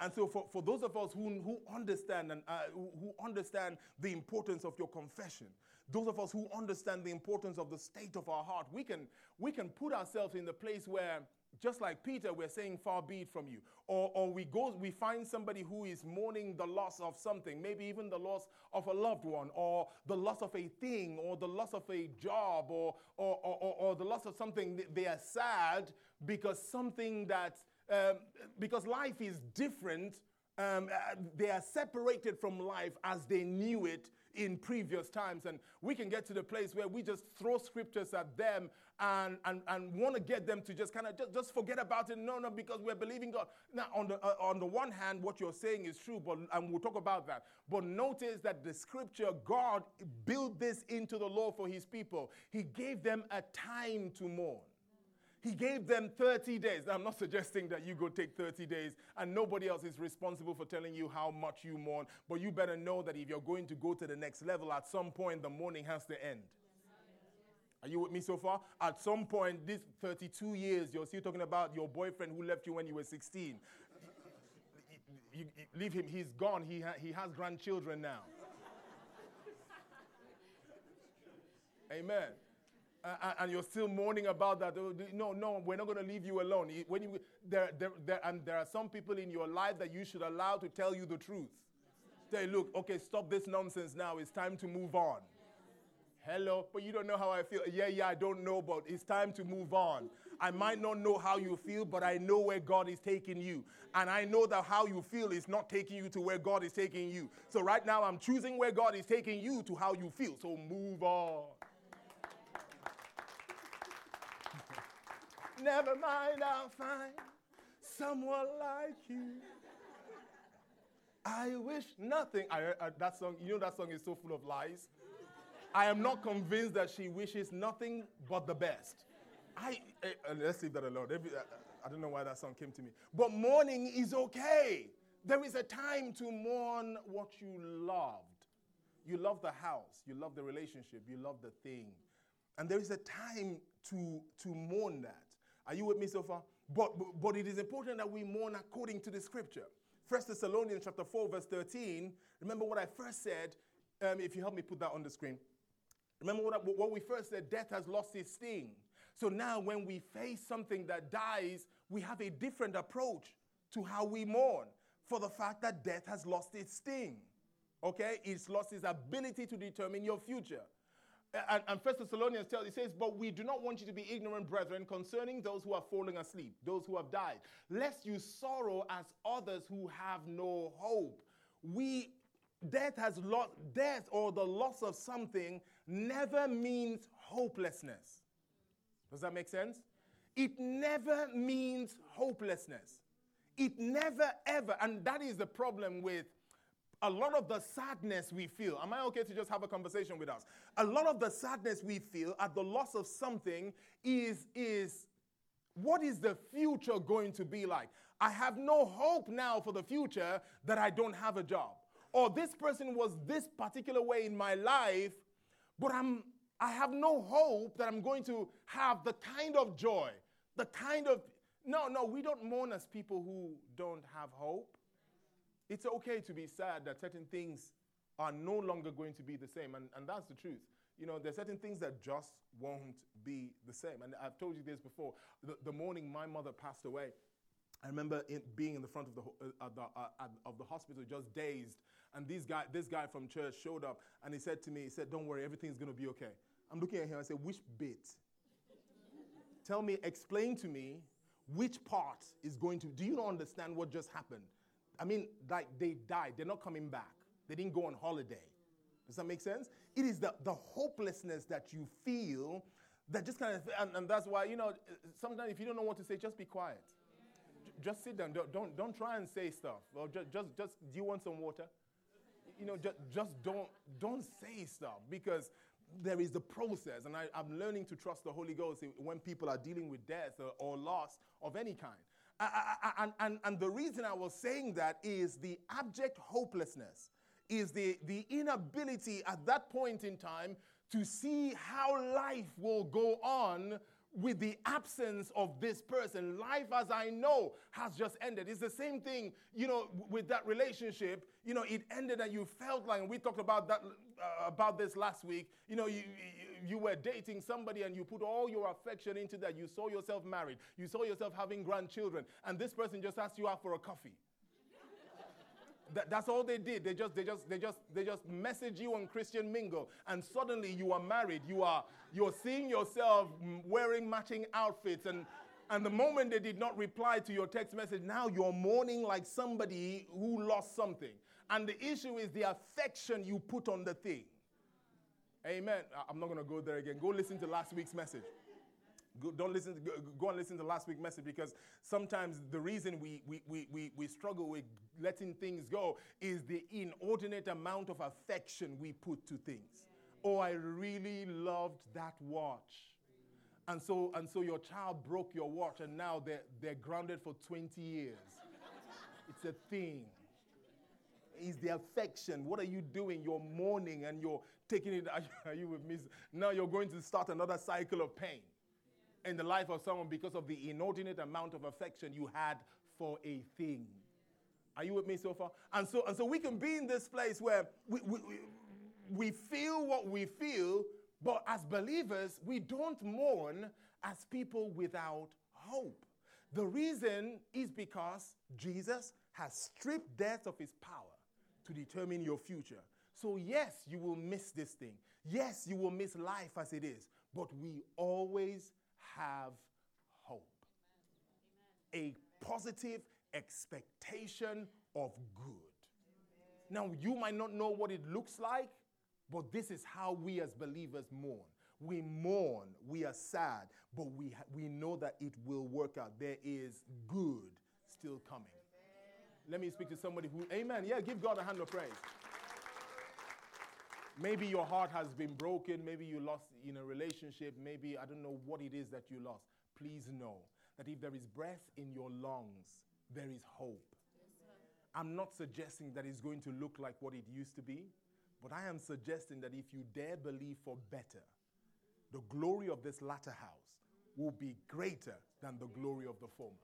And so, for, for those of us who, who understand and uh, who understand the importance of your confession, those of us who understand the importance of the state of our heart, we can, we can put ourselves in the place where just like Peter, we're saying, far be it from you. Or, or we go, we find somebody who is mourning the loss of something, maybe even the loss of a loved one, or the loss of a thing, or the loss of a job, or, or, or, or the loss of something. They are sad because something that, um, because life is different. Um, uh, they are separated from life as they knew it in previous times. And we can get to the place where we just throw scriptures at them and, and, and want to get them to just kind of just, just forget about it. No, no, because we're believing God. Now, on the, uh, on the one hand, what you're saying is true, but and we'll talk about that. But notice that the scripture, God built this into the law for his people. He gave them a time to mourn. He gave them 30 days. I'm not suggesting that you go take 30 days and nobody else is responsible for telling you how much you mourn, but you better know that if you're going to go to the next level, at some point the mourning has to end. Are you with me so far? At some point, this 32 years, you're still talking about your boyfriend who left you when you were 16. you, you, leave him, he's gone. He, ha- he has grandchildren now. Amen. And you're still mourning about that. No, no, we're not going to leave you alone. When you, there, there, there, and there are some people in your life that you should allow to tell you the truth. Say, look, okay, stop this nonsense now. It's time to move on. Hello, but you don't know how I feel. Yeah, yeah, I don't know, but it's time to move on. I might not know how you feel, but I know where God is taking you. And I know that how you feel is not taking you to where God is taking you. So right now, I'm choosing where God is taking you to how you feel. So move on. Never mind, I'll find someone like you. I wish nothing. I, I, that song, you know, that song is so full of lies. I am not convinced that she wishes nothing but the best. I, I uh, let's leave that alone. Every, I, uh, I don't know why that song came to me. But mourning is okay. There is a time to mourn what you loved. You love the house, you love the relationship, you love the thing. And there is a time to, to mourn that. Are you with me so far? But, but, it is important that we mourn according to the scripture. First Thessalonians chapter 4, verse 13. Remember what I first said. Um, if you help me put that on the screen. Remember what, what we first said death has lost its sting. So now, when we face something that dies, we have a different approach to how we mourn for the fact that death has lost its sting. Okay? It's lost its ability to determine your future. And, and First Thessalonians tells, it says, But we do not want you to be ignorant, brethren, concerning those who are falling asleep, those who have died, lest you sorrow as others who have no hope. We death has lost death or the loss of something never means hopelessness. Does that make sense? It never means hopelessness. It never ever, and that is the problem with a lot of the sadness we feel. Am I okay to just have a conversation with us? A lot of the sadness we feel at the loss of something is, is what is the future going to be like? I have no hope now for the future that I don't have a job. Or this person was this particular way in my life, but I'm I have no hope that I'm going to have the kind of joy, the kind of no, no, we don't mourn as people who don't have hope. It's okay to be sad that certain things are no longer going to be the same, and, and that's the truth. You know, there's certain things that just won't be the same. And I've told you this before. The, the morning my mother passed away, I remember in, being in the front of the, uh, the uh, of the hospital, just dazed, and this guy, this guy from church showed up, and he said to me, he said, "Don't worry, everything's going to be okay." I'm looking at him. I said, "Which bit? Tell me, explain to me which part is going to. Do you not understand what just happened? I mean, like they died. They're not coming back. They didn't go on holiday. Does that make sense? It is the, the hopelessness that you feel that just kind of, and, and that's why, you know, sometimes if you don't know what to say, just be quiet. J- just sit down. Don't, don't, don't try and say stuff. Or just, just, just, do you want some water? You know, just, just don't, don't say stuff because there is the process. And I, am learning to trust the Holy Ghost when people are dealing with death or, or loss of any kind. And, and, and the reason I was saying that is the abject hopelessness is the, the inability at that point in time to see how life will go on with the absence of this person. Life as I know has just ended. It's the same thing, you know, with that relationship. You know, it ended and you felt like, we talked about that uh, about this last week. You know, you, you, were dating somebody and you put all your affection into that. You saw yourself married. You saw yourself having grandchildren, and this person just asked you out for a coffee. That, that's all they did. They just, they just, they just, they just message you on Christian Mingle, and suddenly you are married. You are, you're seeing yourself wearing matching outfits, and and the moment they did not reply to your text message, now you're mourning like somebody who lost something. And the issue is the affection you put on the thing. Amen. I'm not going to go there again. Go listen to last week's message. Go, don't listen to, go, go and listen to last week's message because sometimes the reason we, we, we, we, we struggle with letting things go is the inordinate amount of affection we put to things. Oh, I really loved that watch. And so, and so your child broke your watch and now they're, they're grounded for 20 years. it's a thing. Is the affection. What are you doing? You're mourning and you're taking it. Are you with me? Now you're going to start another cycle of pain in the life of someone because of the inordinate amount of affection you had for a thing. Are you with me so far? And so, and so we can be in this place where we, we, we feel what we feel, but as believers, we don't mourn as people without hope. The reason is because Jesus has stripped death of his power to determine your future. So, yes, you will miss this thing. Yes, you will miss life as it is, but we always have hope. Amen. A positive expectation of good. Now, you might not know what it looks like, but this is how we as believers mourn. We mourn, we are sad, but we, ha- we know that it will work out. There is good still coming. Let me speak to somebody who, amen. Yeah, give God a hand of praise. Maybe your heart has been broken. Maybe you lost in a relationship. Maybe I don't know what it is that you lost. Please know that if there is breath in your lungs, there is hope. I'm not suggesting that it's going to look like what it used to be, but I am suggesting that if you dare believe for better, the glory of this latter house will be greater than the glory of the former.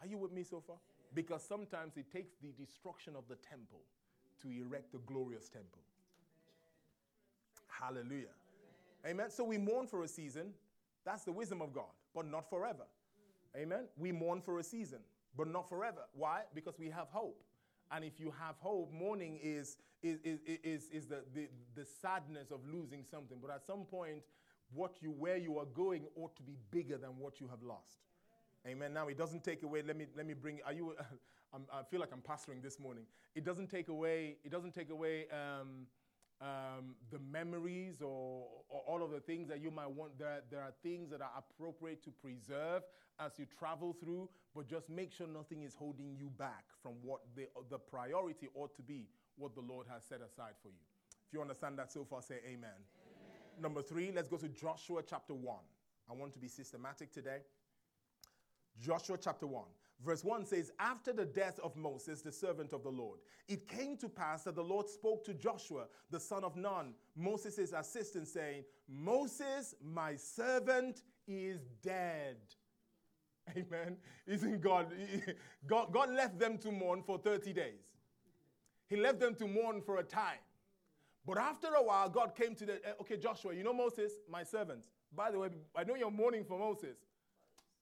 Are you with me so far? Because sometimes it takes the destruction of the temple to erect the glorious temple. Hallelujah. Amen. So we mourn for a season. That's the wisdom of God, but not forever. Amen. We mourn for a season, but not forever. Why? Because we have hope. And if you have hope, mourning is, is, is, is, is the, the, the sadness of losing something. But at some point, what you, where you are going ought to be bigger than what you have lost. Amen. Now, it doesn't take away, let me, let me bring, are you, i feel like I'm pastoring this morning. It doesn't take away, it doesn't take away um, um, the memories or, or, all of the things that you might want. There, there are things that are appropriate to preserve as you travel through, but just make sure nothing is holding you back from what the, the priority ought to be, what the Lord has set aside for you. If you understand that so far, say amen. amen. Number three, let's go to Joshua chapter 1. I want to be systematic today. Joshua chapter 1. Verse 1 says, After the death of Moses, the servant of the Lord, it came to pass that the Lord spoke to Joshua, the son of Nun, Moses' assistant, saying, Moses, my servant, is dead. Amen. Isn't God, God? God left them to mourn for 30 days. He left them to mourn for a time. But after a while, God came to the, eh, okay, Joshua, you know Moses, my servant. By the way, I know you're mourning for Moses,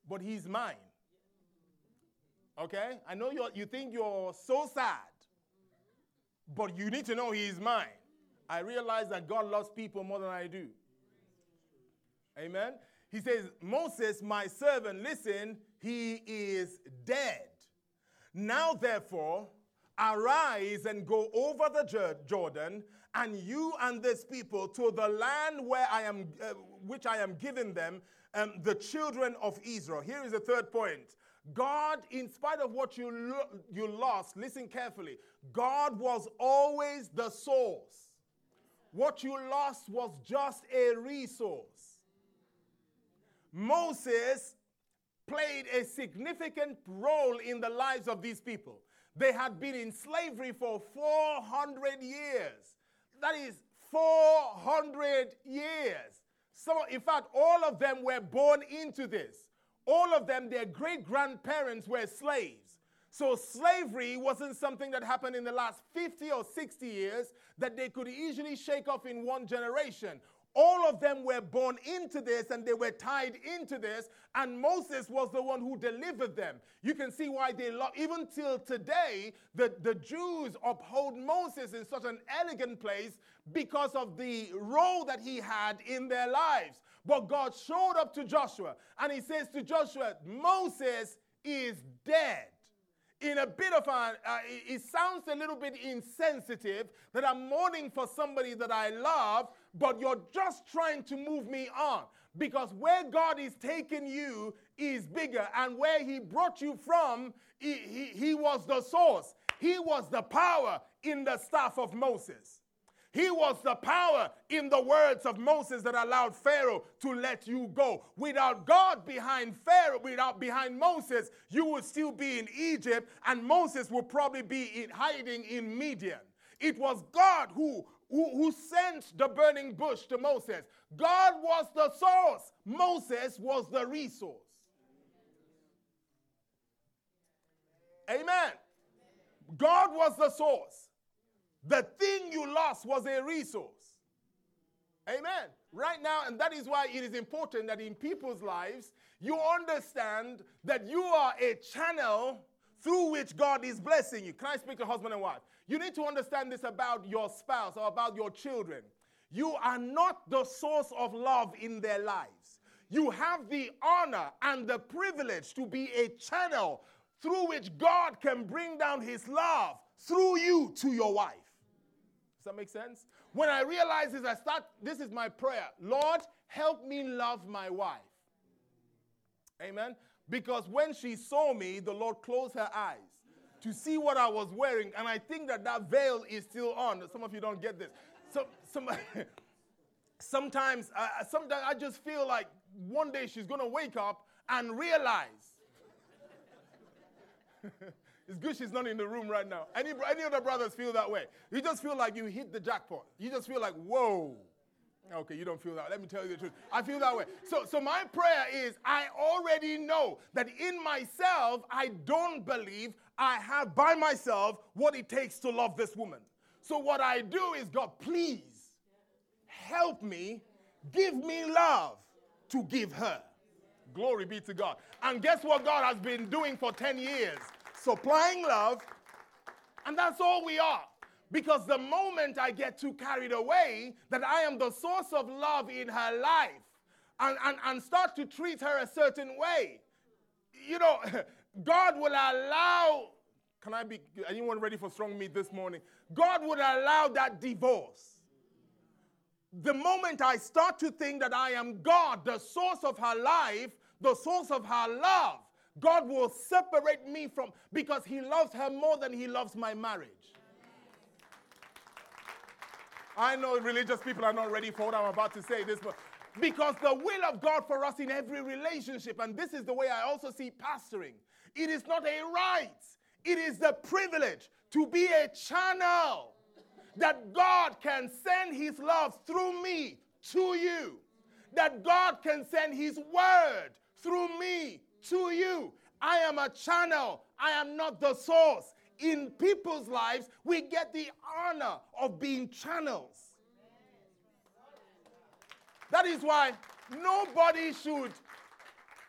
but he's mine. Okay? I know you you think you're so sad, but you need to know He is mine. I realize that God loves people more than I do. Amen? He says, Moses, my servant, listen, he is dead. Now, therefore, arise and go over the Jordan, and you and this people to the land where I am, uh, which I am giving them, um, the children of Israel. Here is the third point. God, in spite of what you, lo- you lost, listen carefully. God was always the source. What you lost was just a resource. Moses played a significant role in the lives of these people. They had been in slavery for 400 years. That is 400 years. So, in fact, all of them were born into this. All of them, their great grandparents were slaves. So, slavery wasn't something that happened in the last 50 or 60 years that they could easily shake off in one generation. All of them were born into this and they were tied into this, and Moses was the one who delivered them. You can see why they love, even till today, the, the Jews uphold Moses in such an elegant place because of the role that he had in their lives. But God showed up to Joshua and he says to Joshua, Moses is dead in a bit of a, uh, it sounds a little bit insensitive that I'm mourning for somebody that I love, but you're just trying to move me on. Because where God is taking you is bigger, and where He brought you from, He, he, he was the source. He was the power in the staff of Moses. He was the power in the words of Moses that allowed Pharaoh to let you go. Without God behind Pharaoh, without behind Moses, you would still be in Egypt, and Moses would probably be in hiding in Midian. It was God who, who, who sent the burning bush to Moses. God was the source, Moses was the resource. Amen. God was the source. The thing you lost was a resource. Amen. Right now, and that is why it is important that in people's lives, you understand that you are a channel through which God is blessing you. Can I speak to husband and wife? You need to understand this about your spouse or about your children. You are not the source of love in their lives. You have the honor and the privilege to be a channel through which God can bring down his love through you to your wife that make sense? When I realize this, I start, this is my prayer. Lord, help me love my wife. Amen. Because when she saw me, the Lord closed her eyes to see what I was wearing. And I think that that veil is still on. Some of you don't get this. So, some, sometimes, uh, sometimes I just feel like one day she's going to wake up and realize It's good she's not in the room right now. Any, any other brothers feel that way? You just feel like you hit the jackpot. You just feel like, whoa. Okay, you don't feel that. Let me tell you the truth. I feel that way. So, so my prayer is I already know that in myself, I don't believe I have by myself what it takes to love this woman. So, what I do is, God, please help me, give me love to give her. Glory be to God. And guess what God has been doing for 10 years? Supplying love, and that's all we are. Because the moment I get too carried away that I am the source of love in her life and, and, and start to treat her a certain way, you know, God will allow. Can I be, anyone ready for strong meat this morning? God would allow that divorce. The moment I start to think that I am God, the source of her life, the source of her love, God will separate me from, because He loves her more than He loves my marriage. I know religious people are not ready for what I'm about to say this, but because the will of God for us in every relationship, and this is the way I also see pastoring, it is not a right, it is the privilege to be a channel that God can send His love through me to you, that God can send His word through me to you. I am a channel, I am not the source. In people's lives, we get the honor of being channels. That is why nobody should,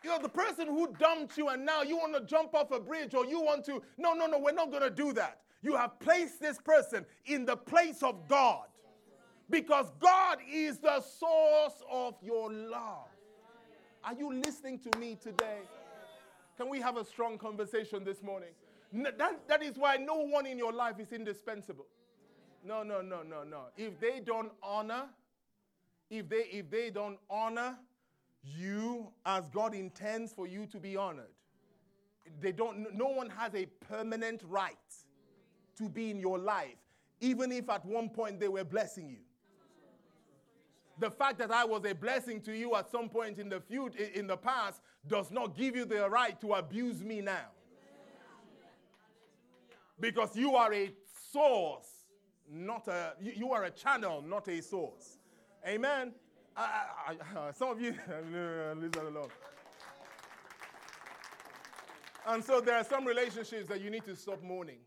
you know, the person who dumped you and now you want to jump off a bridge or you want to, no, no, no, we're not going to do that. You have placed this person in the place of God because God is the source of your love. Are you listening to me today? Can we have a strong conversation this morning? That, that is why no one in your life is indispensable. No, no, no, no, no. If they don't honor, if they if they don't honor you as God intends for you to be honored, they don't no one has a permanent right to be in your life, even if at one point they were blessing you. The fact that I was a blessing to you at some point in the future, in the past, does not give you the right to abuse me now. Because you are a source, not a you are a channel, not a source. Amen. I, I, I, some of you leave that alone. And so there are some relationships that you need to stop mourning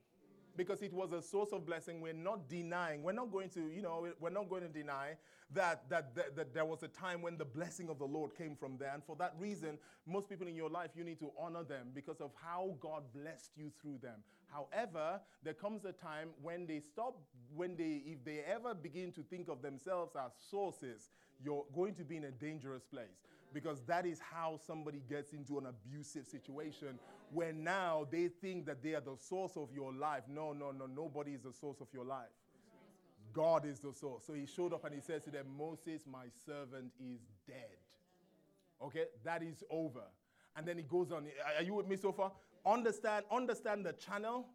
because it was a source of blessing. We're not denying, we're not going to, you know, we're not going to deny that, that, that, that, there was a time when the blessing of the Lord came from there. And for that reason, most people in your life, you need to honor them because of how God blessed you through them. However, there comes a time when they stop, when they, if they ever begin to think of themselves as sources, you're going to be in a dangerous place because that is how somebody gets into an abusive situation where now they think that they are the source of your life. No, no, no, nobody is the source of your life. God is the source. So he showed up and he says to them, Moses, my servant, is dead. Okay, that is over. And then he goes on. Are you with me so far? Understand, understand the channel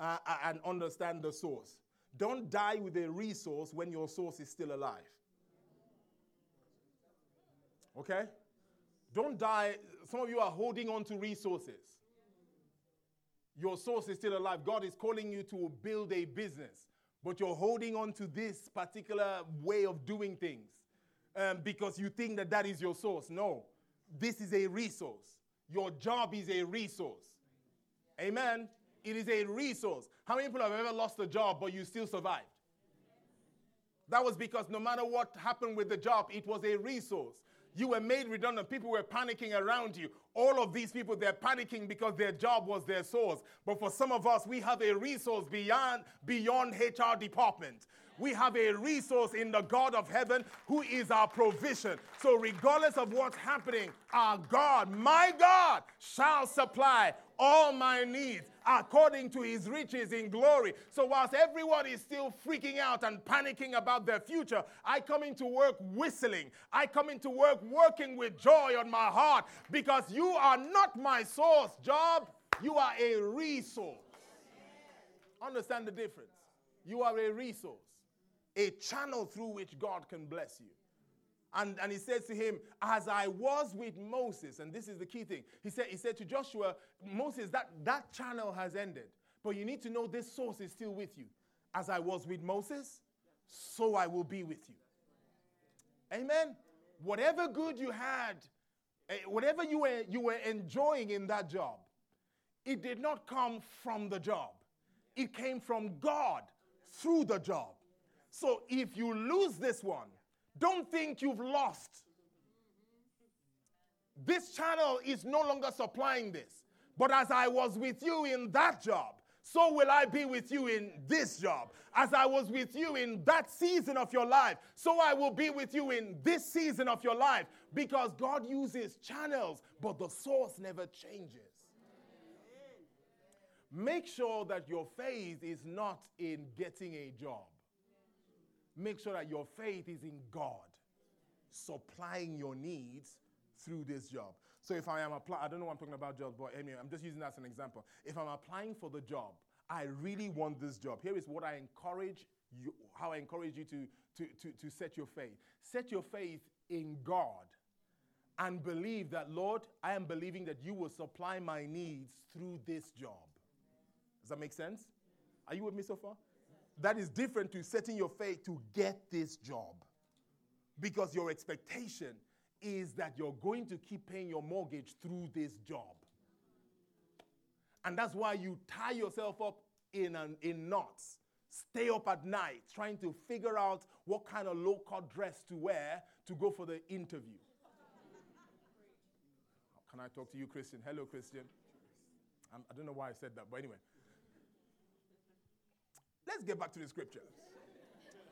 uh, uh, and understand the source. Don't die with a resource when your source is still alive. Okay? Don't die. Some of you are holding on to resources. Your source is still alive. God is calling you to build a business, but you're holding on to this particular way of doing things um, because you think that that is your source. No, this is a resource. Your job is a resource. Amen. It is a resource. How many people have ever lost a job but you still survived? That was because no matter what happened with the job, it was a resource. You were made redundant. People were panicking around you. All of these people, they're panicking because their job was their source. But for some of us, we have a resource beyond, beyond HR department. We have a resource in the God of heaven who is our provision. So, regardless of what's happening, our God, my God, shall supply all my needs according to his riches in glory. So, whilst everyone is still freaking out and panicking about their future, I come into work whistling. I come into work working with joy on my heart because you are not my source, Job. You are a resource. Understand the difference. You are a resource a channel through which God can bless you. And, and he says to him, As I was with Moses, and this is the key thing. He said, he said to Joshua, Moses, that, that channel has ended. But you need to know this source is still with you. As I was with Moses, so I will be with you. Amen. Whatever good you had, eh, whatever you were, you were enjoying in that job, it did not come from the job. It came from God through the job. So if you lose this one, don't think you've lost. This channel is no longer supplying this. But as I was with you in that job, so will I be with you in this job. As I was with you in that season of your life, so I will be with you in this season of your life. Because God uses channels, but the source never changes. Make sure that your faith is not in getting a job make sure that your faith is in God, supplying your needs through this job. So if I am applying, I don't know what I'm talking about jobs, but anyway, I'm just using that as an example. If I'm applying for the job, I really want this job. Here is what I encourage you, how I encourage you to, to, to, to set your faith. Set your faith in God and believe that, Lord, I am believing that you will supply my needs through this job. Does that make sense? Are you with me so far? That is different to setting your faith to get this job. Because your expectation is that you're going to keep paying your mortgage through this job. And that's why you tie yourself up in, an, in knots, stay up at night trying to figure out what kind of low cut dress to wear to go for the interview. Can I talk to you, Christian? Hello, Christian. I'm, I do not know why I said that, but anyway. Let's get back to the scriptures.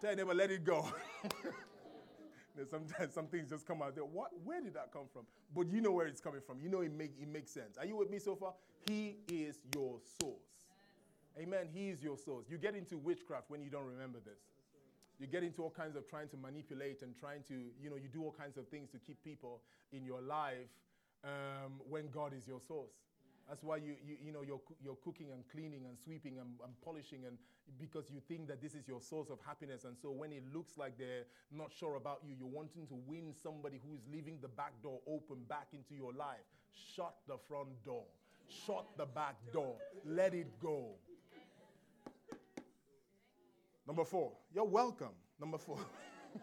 Tell your neighbor, let it go. sometimes some things just come out there. What? Where did that come from? But you know where it's coming from. You know it, make, it makes sense. Are you with me so far? He is your source. Amen. He is your source. You get into witchcraft when you don't remember this. You get into all kinds of trying to manipulate and trying to, you know, you do all kinds of things to keep people in your life um, when God is your source. That's why you, you, you know, you're, you're cooking and cleaning and sweeping and, and polishing and because you think that this is your source of happiness. And so when it looks like they're not sure about you, you're wanting to win somebody who's leaving the back door open back into your life. Shut the front door. Shut the back door. Let it go. Number four, you're welcome. Number four.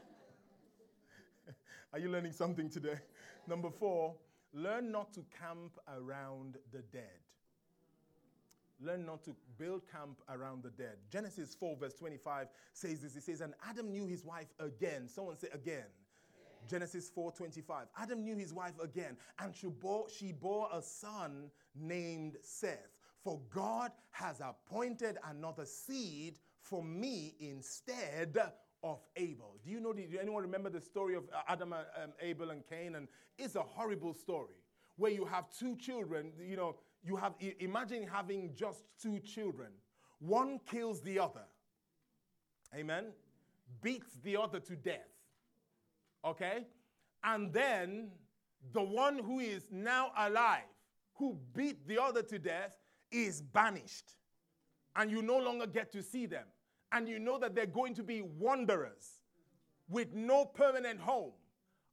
Are you learning something today? Number four, learn not to camp around the dead. Learn not to build camp around the dead. Genesis 4, verse 25 says this. It says, And Adam knew his wife again. Someone say again. Genesis 4:25. Adam knew his wife again, and she bore, she bore a son named Seth. For God has appointed another seed for me instead of Abel. Do you know, do anyone remember the story of uh, Adam, and, um, Abel, and Cain? And it's a horrible story where you have two children, you know, you have, imagine having just two children. One kills the other. Amen? Beats the other to death. Okay? And then the one who is now alive, who beat the other to death, is banished. And you no longer get to see them and you know that they're going to be wanderers with no permanent home,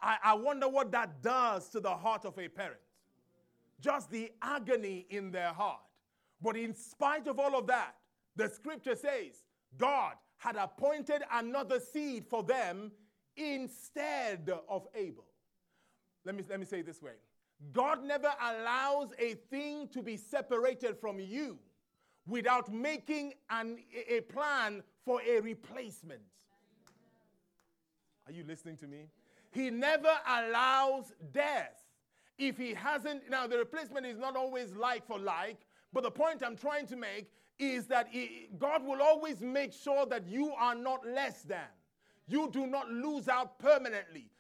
I, I wonder what that does to the heart of a parent. Just the agony in their heart. But in spite of all of that, the scripture says God had appointed another seed for them instead of Abel. Let me, let me say it this way God never allows a thing to be separated from you without making an, a plan for a replacement. Are you listening to me? He never allows death. If he hasn't, now the replacement is not always like for like, but the point I'm trying to make is that he, God will always make sure that you are not less than. You do not lose out permanently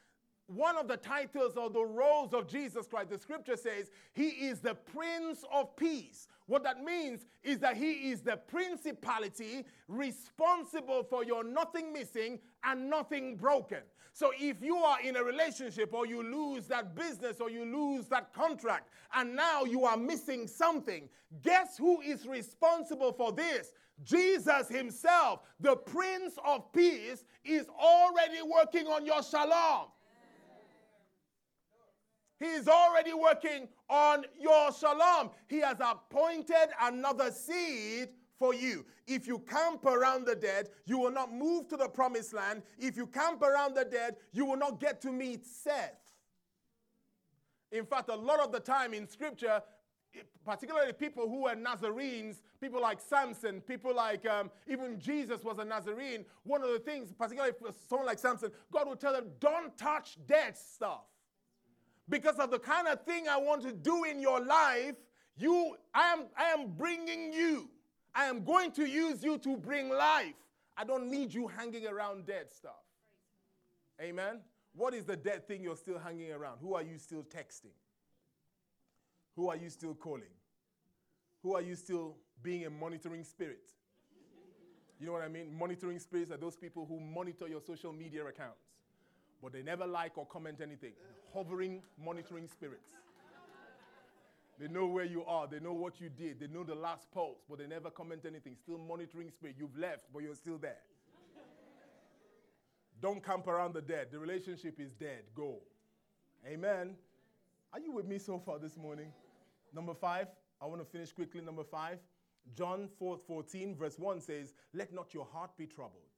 one of the titles or the roles of Jesus Christ, the scripture says, He is the Prince of Peace. What that means is that He is the principality responsible for your nothing missing and nothing broken. So if you are in a relationship or you lose that business or you lose that contract and now you are missing something, guess who is responsible for this? Jesus Himself, the Prince of Peace, is already working on your shalom. He's already working on your shalom. He has appointed another seed for you. If you camp around the dead, you will not move to the promised land. If you camp around the dead, you will not get to meet Seth. In fact, a lot of the time in scripture, particularly people who were Nazarenes, people like Samson, people like um, even Jesus was a Nazarene. One of the things, particularly for someone like Samson, God would tell them, don't touch dead stuff because of the kind of thing I want to do in your life, you I am I am bringing you. I am going to use you to bring life. I don't need you hanging around dead stuff. Amen. What is the dead thing you're still hanging around? Who are you still texting? Who are you still calling? Who are you still being a monitoring spirit? You know what I mean? Monitoring spirits are those people who monitor your social media accounts but they never like or comment anything. Hovering, monitoring spirits. They know where you are. They know what you did. They know the last post, but they never comment anything. Still monitoring spirit. You've left, but you're still there. Don't camp around the dead. The relationship is dead. Go. Amen. Are you with me so far this morning? Number five, I want to finish quickly. Number five, John 4 14, verse 1 says, Let not your heart be troubled.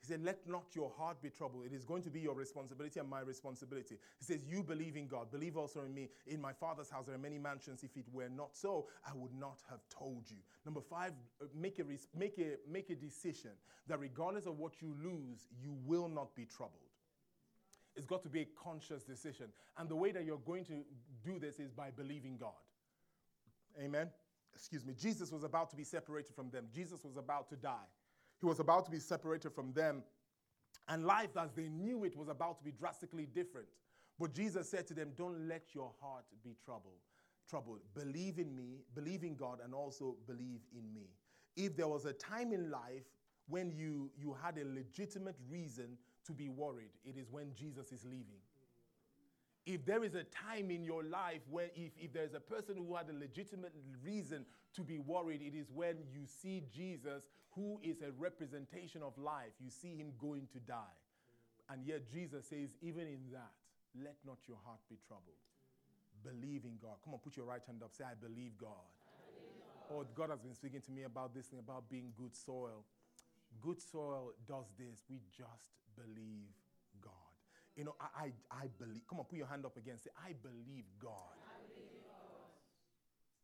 He said, Let not your heart be troubled. It is going to be your responsibility and my responsibility. He says, You believe in God, believe also in me. In my Father's house there are many mansions. If it were not so, I would not have told you. Number five, uh, make a, make a, make a decision that regardless of what you lose, you will not be troubled. It's got to be a conscious decision. And the way that you're going to do this is by believing God. Amen. Excuse me. Jesus was about to be separated from them. Jesus was about to die. He was about to be separated from them. And life, as they knew it, was about to be drastically different. But Jesus said to them, Don't let your heart be troubled. Troubled. Believe in me, believe in God, and also believe in me. If there was a time in life when you, you had a legitimate reason to be worried, it is when Jesus is leaving. If there is a time in your life when, if, if there's a person who had a legitimate reason to be worried, it is when you see Jesus, who is a representation of life. You see him going to die. And yet Jesus says, even in that, let not your heart be troubled. Believe in God. Come on, put your right hand up. Say, I believe God. I believe God. Oh, God has been speaking to me about this thing about being good soil. Good soil does this. We just believe God. You know, I, I, I believe. Come on, put your hand up again. Say, I believe God.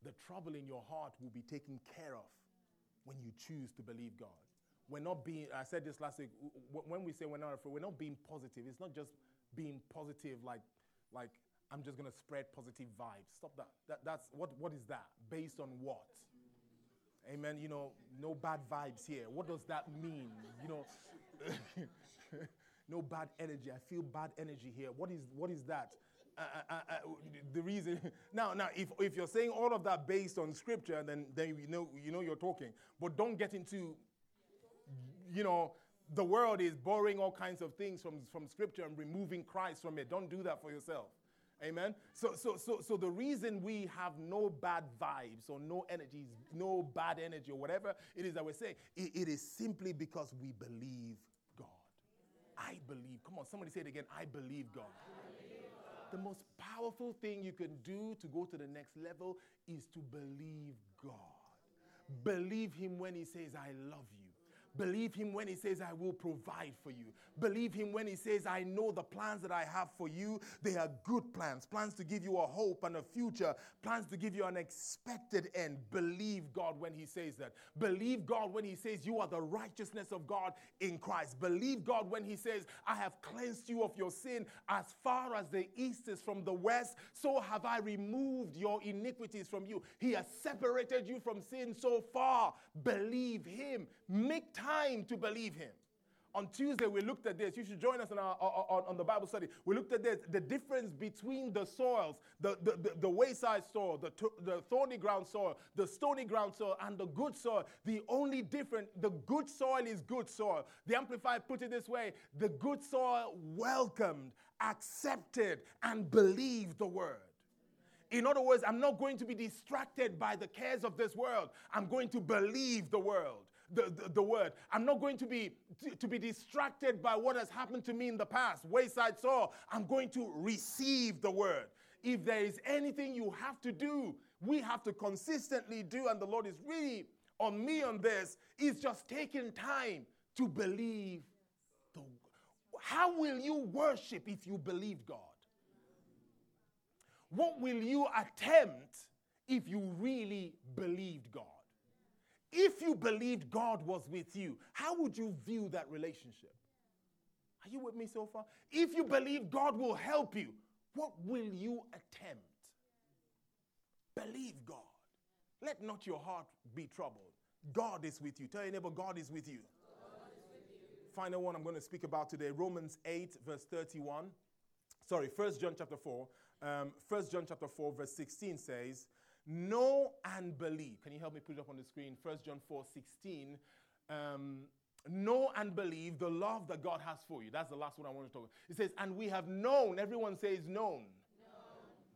The trouble in your heart will be taken care of when you choose to believe God. We're not being, I said this last week, when we say we're not afraid, we're not being positive. It's not just being positive like, like I'm just going to spread positive vibes. Stop that. that. That's, what, what is that? Based on what? Amen. You know, no bad vibes here. What does that mean? You know, no bad energy. I feel bad energy here. What is, what is that? Uh, uh the reason now now if, if you're saying all of that based on scripture then then you know you know you're talking but don't get into you know the world is borrowing all kinds of things from, from scripture and removing christ from it don't do that for yourself Amen. So, so, so, so the reason we have no bad vibes or no energies, no bad energy or whatever it is that we're saying, it, it is simply because we believe God. I believe. Come on, somebody say it again. I believe God. The most powerful thing you can do to go to the next level is to believe God. Believe Him when He says, I love you. Believe him when he says, I will provide for you. Believe him when he says, I know the plans that I have for you. They are good plans, plans to give you a hope and a future, plans to give you an expected end. Believe God when he says that. Believe God when he says, You are the righteousness of God in Christ. Believe God when he says, I have cleansed you of your sin as far as the east is from the west, so have I removed your iniquities from you. He has separated you from sin so far. Believe him. Make time time to believe him. On Tuesday, we looked at this. You should join us on, our, on, on the Bible study. We looked at this the difference between the soils, the, the, the, the wayside soil, the, the thorny ground soil, the stony ground soil, and the good soil. The only difference, the good soil is good soil. The Amplified put it this way the good soil welcomed, accepted, and believed the word. In other words, I'm not going to be distracted by the cares of this world. I'm going to believe the world the, the, the, word. I'm not going to be to, be distracted by what has happened to me in the past. Wayside soil. I'm going to receive the word. If there is anything you have to do, we have to consistently do, and the Lord is really on me on this, is just taking time to believe the how will you worship if you believe God? What will you attempt if you really believed God? If you believed God was with you, how would you view that relationship? Are you with me so far? If you believe God will help you, what will you attempt? Believe God. Let not your heart be troubled. God is with you. Tell your neighbor, God is with you. Final one I'm going to speak about today Romans 8, verse 31. Sorry, 1 John chapter 4. Um, 1 John chapter 4, verse 16 says, Know and believe. Can you help me put it up on the screen? 1 John 4 16. Um, know and believe the love that God has for you. That's the last one I want to talk about. It says, and we have known, everyone says known.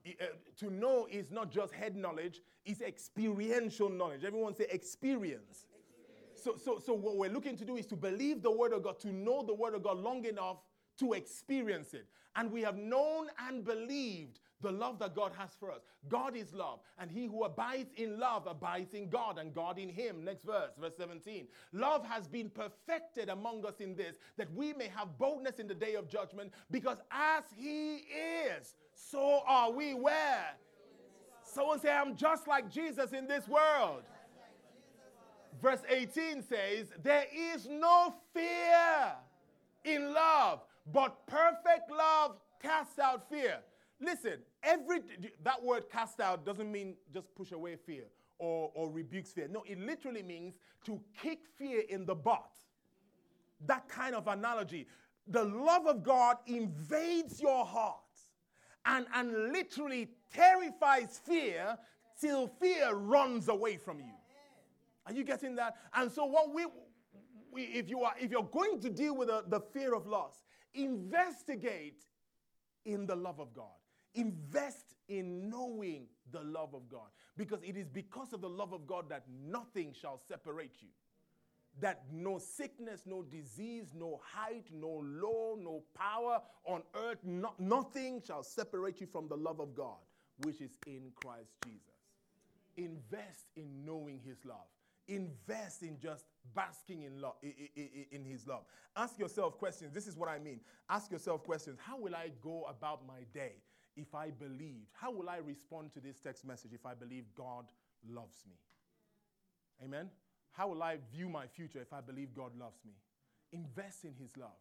Uh, to know is not just head knowledge, it's experiential knowledge. Everyone say experience. experience. So, so, so what we're looking to do is to believe the word of God, to know the word of God long enough to experience it. And we have known and believed the love that God has for us. God is love, and he who abides in love abides in God, and God in him. Next verse, verse 17. Love has been perfected among us in this, that we may have boldness in the day of judgment, because as he is, so are we where? Someone say, I'm just like Jesus in this world. Verse 18 says, There is no fear in love, But perfect love casts out fear. Listen, every that word cast out doesn't mean just push away fear or, or rebukes fear. No, it literally means to kick fear in the butt. That kind of analogy. The love of God invades your heart and, and literally terrifies fear till fear runs away from you. Are you getting that? And so what we, we if you are if you're going to deal with the, the fear of loss, investigate in the love of God. Invest in knowing the love of God. Because it is because of the love of God that nothing shall separate you. That no sickness, no disease, no height, no law, no power on earth, no, nothing shall separate you from the love of God, which is in Christ Jesus. Invest in knowing His love. Invest in just basking in love, in His love. Ask yourself questions. This is what I mean. Ask yourself questions. How will I go about my day if I believed? How will I respond to this text message if I believe God loves me? Amen. How will I view my future if I believe God loves me? Invest in His love.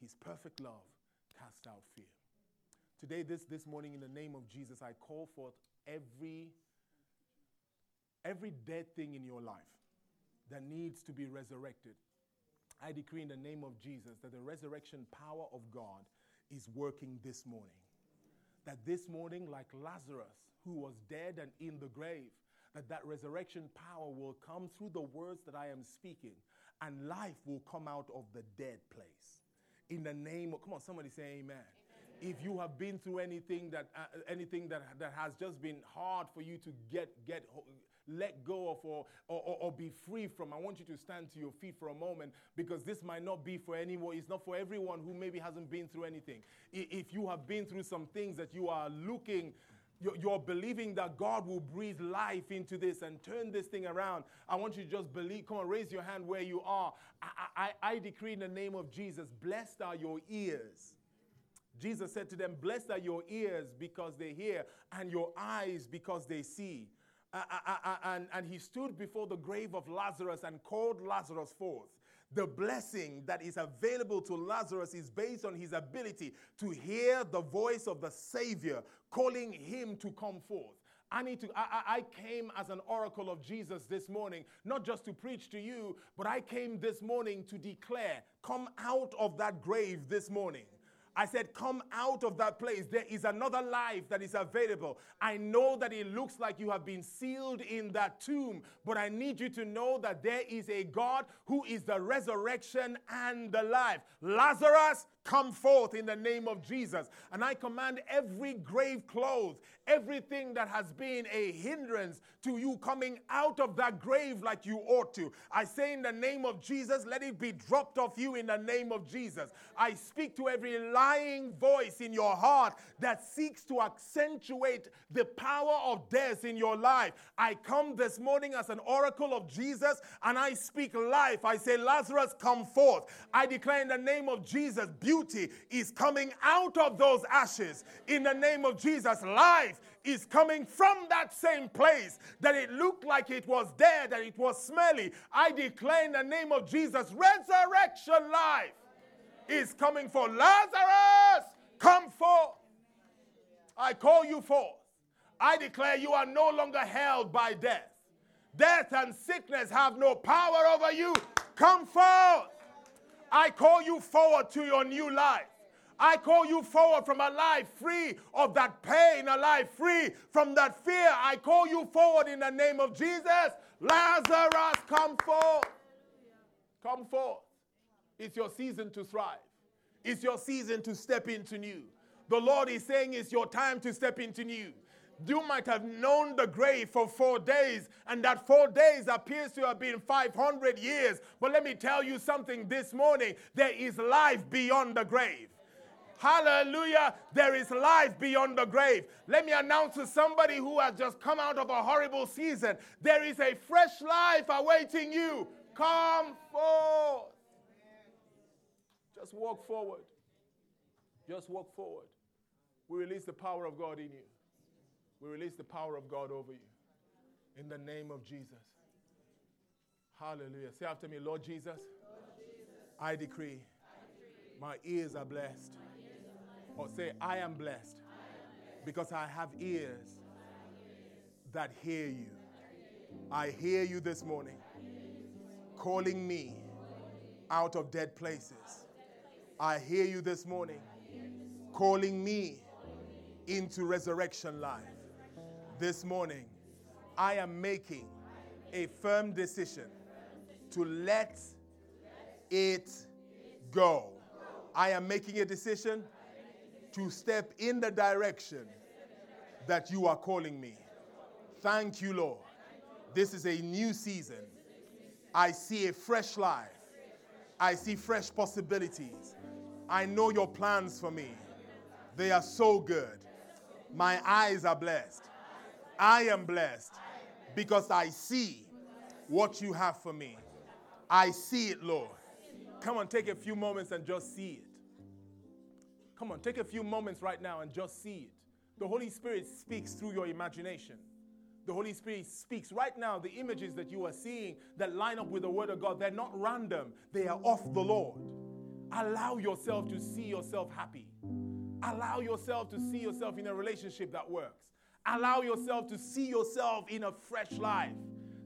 His perfect love cast out fear. Today, this, this morning, in the name of Jesus, I call forth every every dead thing in your life that needs to be resurrected. I decree in the name of Jesus that the resurrection power of God is working this morning. That this morning, like Lazarus, who was dead and in the grave, that that resurrection power will come through the words that I am speaking, and life will come out of the dead place. In the name of, come on, somebody say amen if you have been through anything that uh, anything that, that has just been hard for you to get get let go of or, or, or, be free from, I want you to stand to your feet for a moment because this might not be for anyone. It's not for everyone who maybe hasn't been through anything. If you have been through some things that you are looking you're, believing that God will breathe life into this and turn this thing around. I want you to just believe. Come on, raise your hand where you are. I, I, I decree in the name of Jesus, blessed are your ears. Jesus said to them, Blessed are your ears because they hear, and your eyes because they see. And, and he stood before the grave of Lazarus and called Lazarus forth. The blessing that is available to Lazarus is based on his ability to hear the voice of the Savior calling him to come forth. I need to, I, I, came as an oracle of Jesus this morning, not just to preach to you, but I came this morning to declare, come out of that grave this morning. I said, Come out of that place. There is another life that is available. I know that it looks like you have been sealed in that tomb, but I need you to know that there is a God who is the resurrection and the life. Lazarus, come forth in the name of Jesus. And I command every grave clothes, everything that has been a hindrance to you coming out of that grave like you ought to. I say in the name of Jesus, let it be dropped off you in the name of Jesus. I speak to every lying voice in your heart that seeks to accentuate the power of death in your life. I come this morning as an oracle of Jesus and I speak life. I say, Lazarus, come forth. I declare in the name of Jesus, beauty is coming out of those ashes. In the name of Jesus, life is coming from that same place that it looked like it was dead, and it was smelly. I declare in the name of Jesus, resurrection life is coming for Lazarus. Come forth. I call you forth. I declare you are no longer held by death. Death and sickness have no power over you. Come forth. I call you forward to your new life. I call you forward from a life free of that pain, a life free from that fear. I call you forward in the name of Jesus. Lazarus, come forth. Come forth. It's your season to thrive. It's your season to step into new. The Lord is saying it's your time to step into new. You might have known the grave for four days, and that four days appears to have been 500 years. But let me tell you something this morning there is life beyond the grave. Hallelujah. There is life beyond the grave. Let me announce to somebody who has just come out of a horrible season there is a fresh life awaiting you. Come forth. Just walk forward. Just walk forward. We release the power of God in you. We release the power of God over you. In the name of Jesus. Hallelujah. Say after me, Lord Jesus, Lord Jesus I, decree, I decree My ears are blessed. Or say, I am blessed because I have ears that hear you. I hear you this morning calling me out of dead places. I hear you this morning calling me into resurrection life. This morning, I am making a firm decision to let it go. I am making a decision to step in the direction that you are calling me. Thank you, Lord. This is a new season. I see a fresh life. I see fresh possibilities. I know your plans for me. They are so good. My eyes are blessed. I am blessed because I see what you have for me. I see it, Lord. Come on, take a few moments and just see it. Come on, take a few moments right now and just see it. The Holy Spirit speaks through your imagination. The Holy Spirit speaks right now. The images that you are seeing that line up with the Word of God, they're not random, they are of the Lord. Allow yourself to see yourself happy. Allow yourself to see yourself in a relationship that works. Allow yourself to see yourself in a fresh life.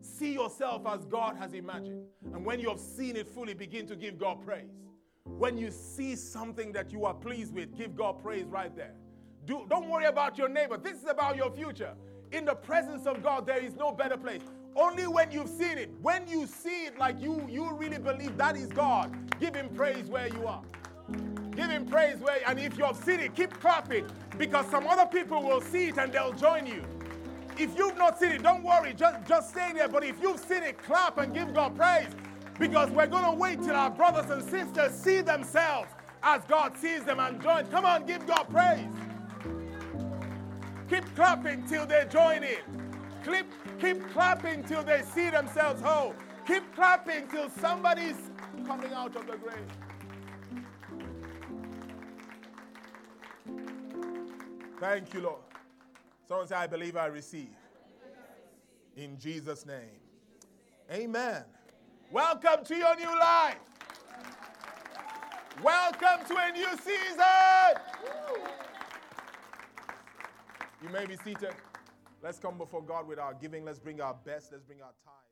See yourself as God has imagined. And when you have seen it fully, begin to give God praise. When you see something that you are pleased with, give God praise right there. Do, don't worry about your neighbor. This is about your future. In the presence of God, there is no better place. Only when you've seen it, when you see it like you, you really believe that is God, give Him praise where you are. Give Him praise where, and if you have seen it, keep clapping because some other people will see it and they'll join you. If you've not seen it, don't worry, just, just stay there. But if you've seen it, clap and give God praise because we're going to wait till our brothers and sisters see themselves as God sees them and join. Come on, give God praise. Keep clapping till they join in. Keep, keep clapping till they see themselves whole. Keep clapping till somebody's coming out of the grave. Thank you, Lord. Someone say, I believe I receive. In Jesus' name. Amen. Welcome to your new life. Welcome to a new season. You may be seated. Let's come before God with our giving. Let's bring our best. Let's bring our time.